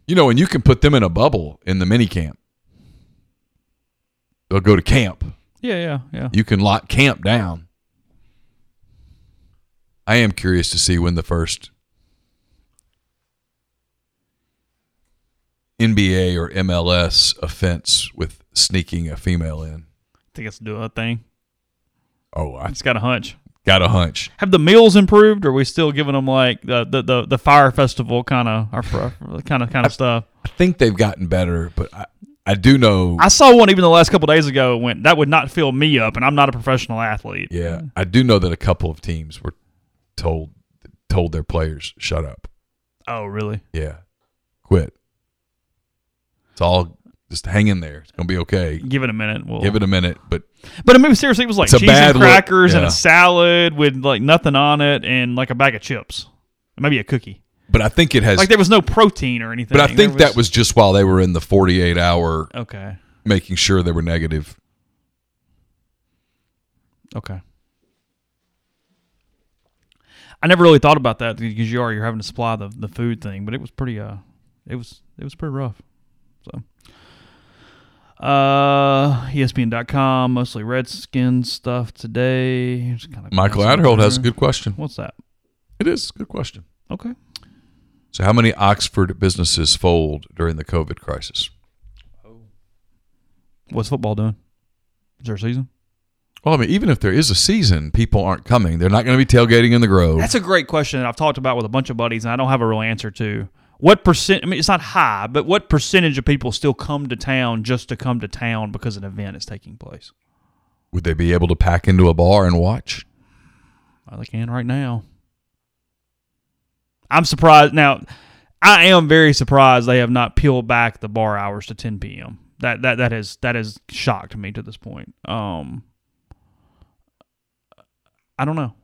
You know, and you can put them in a bubble in the mini camp. They'll go to camp. Yeah, yeah, yeah. You can lock camp down. I am curious to see when the first NBA or MLS offense with sneaking a female in. I think it's do a thing. Oh, I It's got a hunch. got a hunch. Have the meals improved? Or are we still giving them like the the the, the Fyre Festival kind of kind of kind of stuff? I think they've gotten better, but I, I do know. I saw one even the last couple days ago. Went that would not fill me up, and I'm not a professional athlete. yeah, I do know that a couple of teams were told told their players shut up. Oh, really? Yeah, quit. It's all just hang in there. It's gonna be okay. Give it a minute. We'll, Give it a minute, but But I mean, seriously, it was like cheese and crackers and a salad with like nothing on it, and like a bag of chips, maybe a cookie. But I think it has. Like there was no protein or anything. but I think that was just while they were in the forty eight hour, okay. making sure they were negative. Okay. I never really thought about that because you are you're having to supply the the food thing, but it was pretty uh, it was it was pretty rough. So. Uh, ESPN.com, mostly Redskins stuff today. Just kinda Michael Adderhold has a good question. What's that? It is a good question. Okay. So, how many Oxford businesses fold during the COVID crisis? Oh. What's football doing? Is there a season? Well, I mean, even if there is a season, people aren't coming. They're not going to be tailgating in the Grove. That's a great question that I've talked about with a bunch of buddies, and I don't have a real answer to. What percent? I mean, it's not high, but what percentage of people still come to town just to come to town because an event is taking place? Would they be able to pack into a bar and watch? Well, they can right now. I'm surprised. Now, I am very surprised they have not peeled back the bar hours to 10 p.m. That that that has that has shocked me to this point. Um, I don't know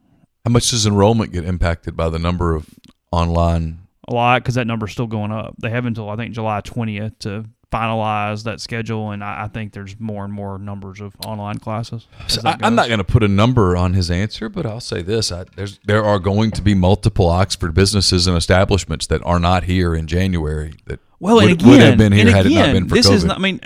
How much does enrollment get impacted by the number of online? a lot because that number's still going up. They have until I think July 20th to finalize that schedule, and I, I think there's more and more numbers of online classes. So I, I'm not going to put a number on his answer, but I'll say this: I, there's there are going to be multiple Oxford businesses and establishments that are not here in January that Well, would, again, would have been here had it not been for this COVID. is not. I mean,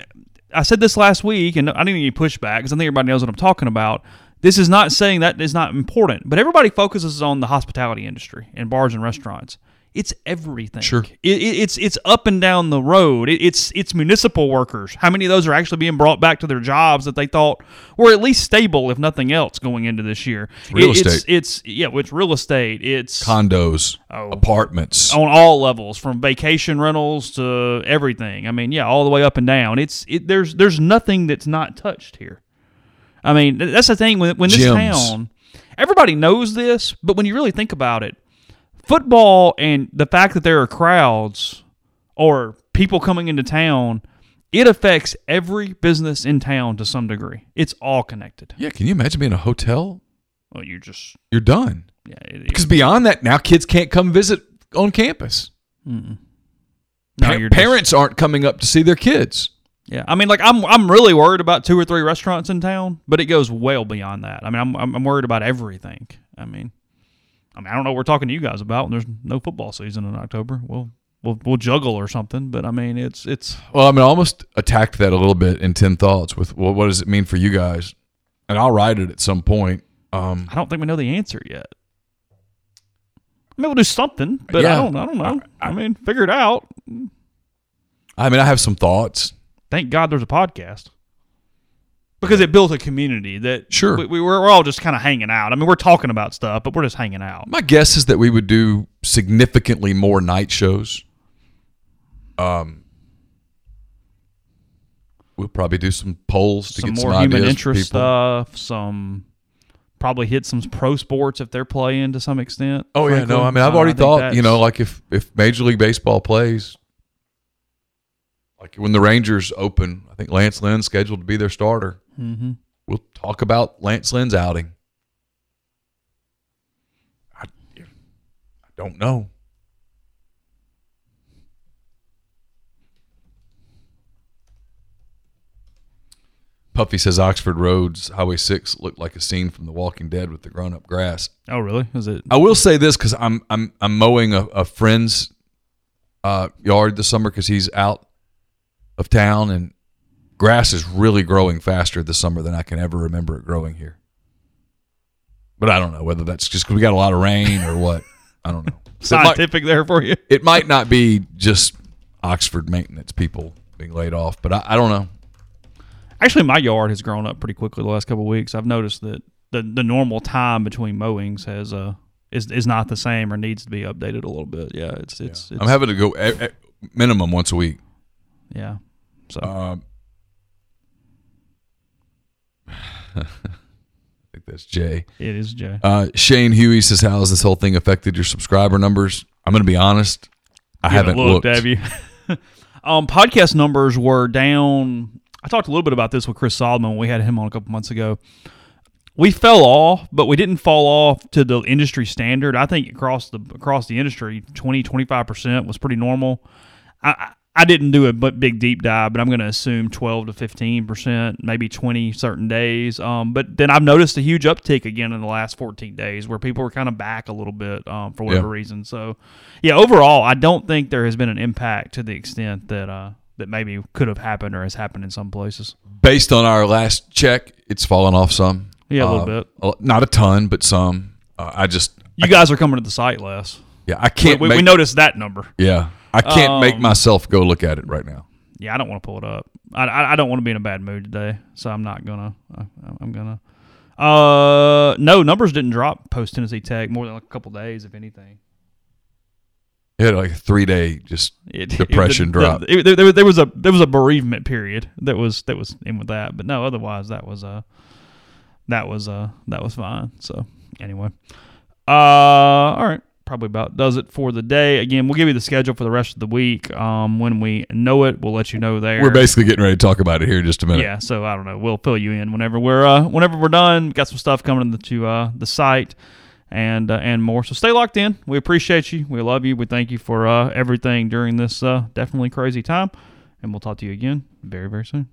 I said this last week, and I didn't get any pushback because I think everybody knows what I'm talking about. This is not saying that is not important, but everybody focuses on the hospitality industry and bars and restaurants. It's everything. Sure. It, it, it's it's up and down the road. It, it's it's municipal workers. How many of those are actually being brought back to their jobs that they thought were at least stable, if nothing else, going into this year? real It- It's, estate. it's yeah, it's real estate. It's Condos, Oh. apartments. on all levels, from vacation rentals to everything. I mean, yeah, all the way up and down. It's it, there's there's nothing that's not touched here. I mean, that's the thing when when this Gyms. town, everybody knows this, but when you really think about it, football and the fact that there are crowds or people coming into town, it affects every business in town to some degree. It's all connected. Yeah, can you imagine being a hotel? Well, you're just You're done. yeah. It, Because beyond that, now kids can't come visit on campus. no, Pa- you're just- parents aren't coming up to see their kids. Yeah, I mean, like I'm I'm really worried about two or three restaurants in town, but it goes well beyond that. I mean, I'm, I'm worried about everything. I mean, I mean, I don't know what we're talking to you guys about when there's no football season in October. We'll we'll we'll juggle or something, but I mean, it's it's Well, I mean, I almost attacked that a little bit in 10 Thoughts with, well, what does it mean for you guys? And I'll write it at some point. Um, I don't think we know the answer yet. I mean, we'll do something, but I don't I don't know. I, mean, figure it out. I mean, I have some thoughts. Thank God there's a podcast. Because it built a community that Sure. we, we were, all just kind of hanging out. I mean, we're talking about stuff, but we're just hanging out. My guess is that we would do significantly more night shows. Um, we'll probably do some polls to some get more some human interest stuff. Some probably hit some pro sports if they're playing to some extent. Oh yeah, no, I mean, I've Uh, already think thought, you know, like if if Major League Baseball plays, like when the Rangers open, I think Lance Lynn's scheduled to be their starter. Mhm. We'll talk about Lance Lynn's outing. I, I don't know. Puffy says Oxford Roads, Highway 6 looked like a scene from The Walking Dead with the grown up grass. Oh really? Is it? I will say this because I'm I'm I'm mowing a, a friend's uh, yard this summer because he's out of town and grass is really growing faster this summer than I can ever remember it growing here. But I don't know whether that's just because we got a lot of rain or what. I don't know. So it, might, Scientific there for you. it might not be just Oxford maintenance people being laid off, but I, I don't know. Actually, my yard has grown up pretty quickly the last couple of weeks. I've noticed that the the normal time between mowings has uh is is not the same or needs to be updated a little bit. Yeah, it's it's, it's I'm having to go minimum once a week. yeah. So Um, I think that's Jay. it is Jay. Uh, Shane Huey says, "How has this whole thing affected your subscriber numbers?" I'm going to be honest. I You haven't looked. have you? um, podcast numbers were down. I talked a little bit about this with Chris Solomon when we had him on a couple months ago. We fell off, but we didn't fall off to the industry standard. I think across the across the industry, 20, 25 percent was pretty normal. I I I didn't do a big deep dive, but I'm going to assume 12 to 15 percent, maybe 20 certain days. Um, but then I've noticed a huge uptick again in the last 14 days, where people were kind of back a little bit um, for whatever Yeah. reason. So, yeah, overall, I don't think there has been an impact to the extent that uh, that maybe could have happened or has happened in some places. Based on our last check, it's fallen off some. Yeah, a little Uh, bit. Not a ton, but some. Uh, I just, You guys are coming to the site less. yeah, I can't. we, make, we noticed that number. Yeah, I can't make Um, myself go look at it right now. Yeah, I don't want to pull it up. I, I, I don't want to be in a bad mood today, so I'm not gonna. I, I'm gonna. Uh, no, numbers didn't drop post Tennessee Tech more than like a couple days, if anything. It had like a three day just It, Depression it, drop. it- there, there, there was a there was a bereavement period that was that was in with that, but no, otherwise that was uh that was uh that was fine. So anyway, uh, all right, probably about does it for the day. Again, we'll give you the schedule for the rest of the week. Um, when we know it, we'll let you know there. We're basically getting ready to talk about it here in just a minute. Yeah, so I don't know. We'll fill you in whenever we're uh, whenever we're done. Got some stuff coming to, uh, the site and uh, and more. So stay locked in. We appreciate you. We love you. We thank you for uh, everything during this uh, definitely crazy time. And we'll talk to you again very very soon.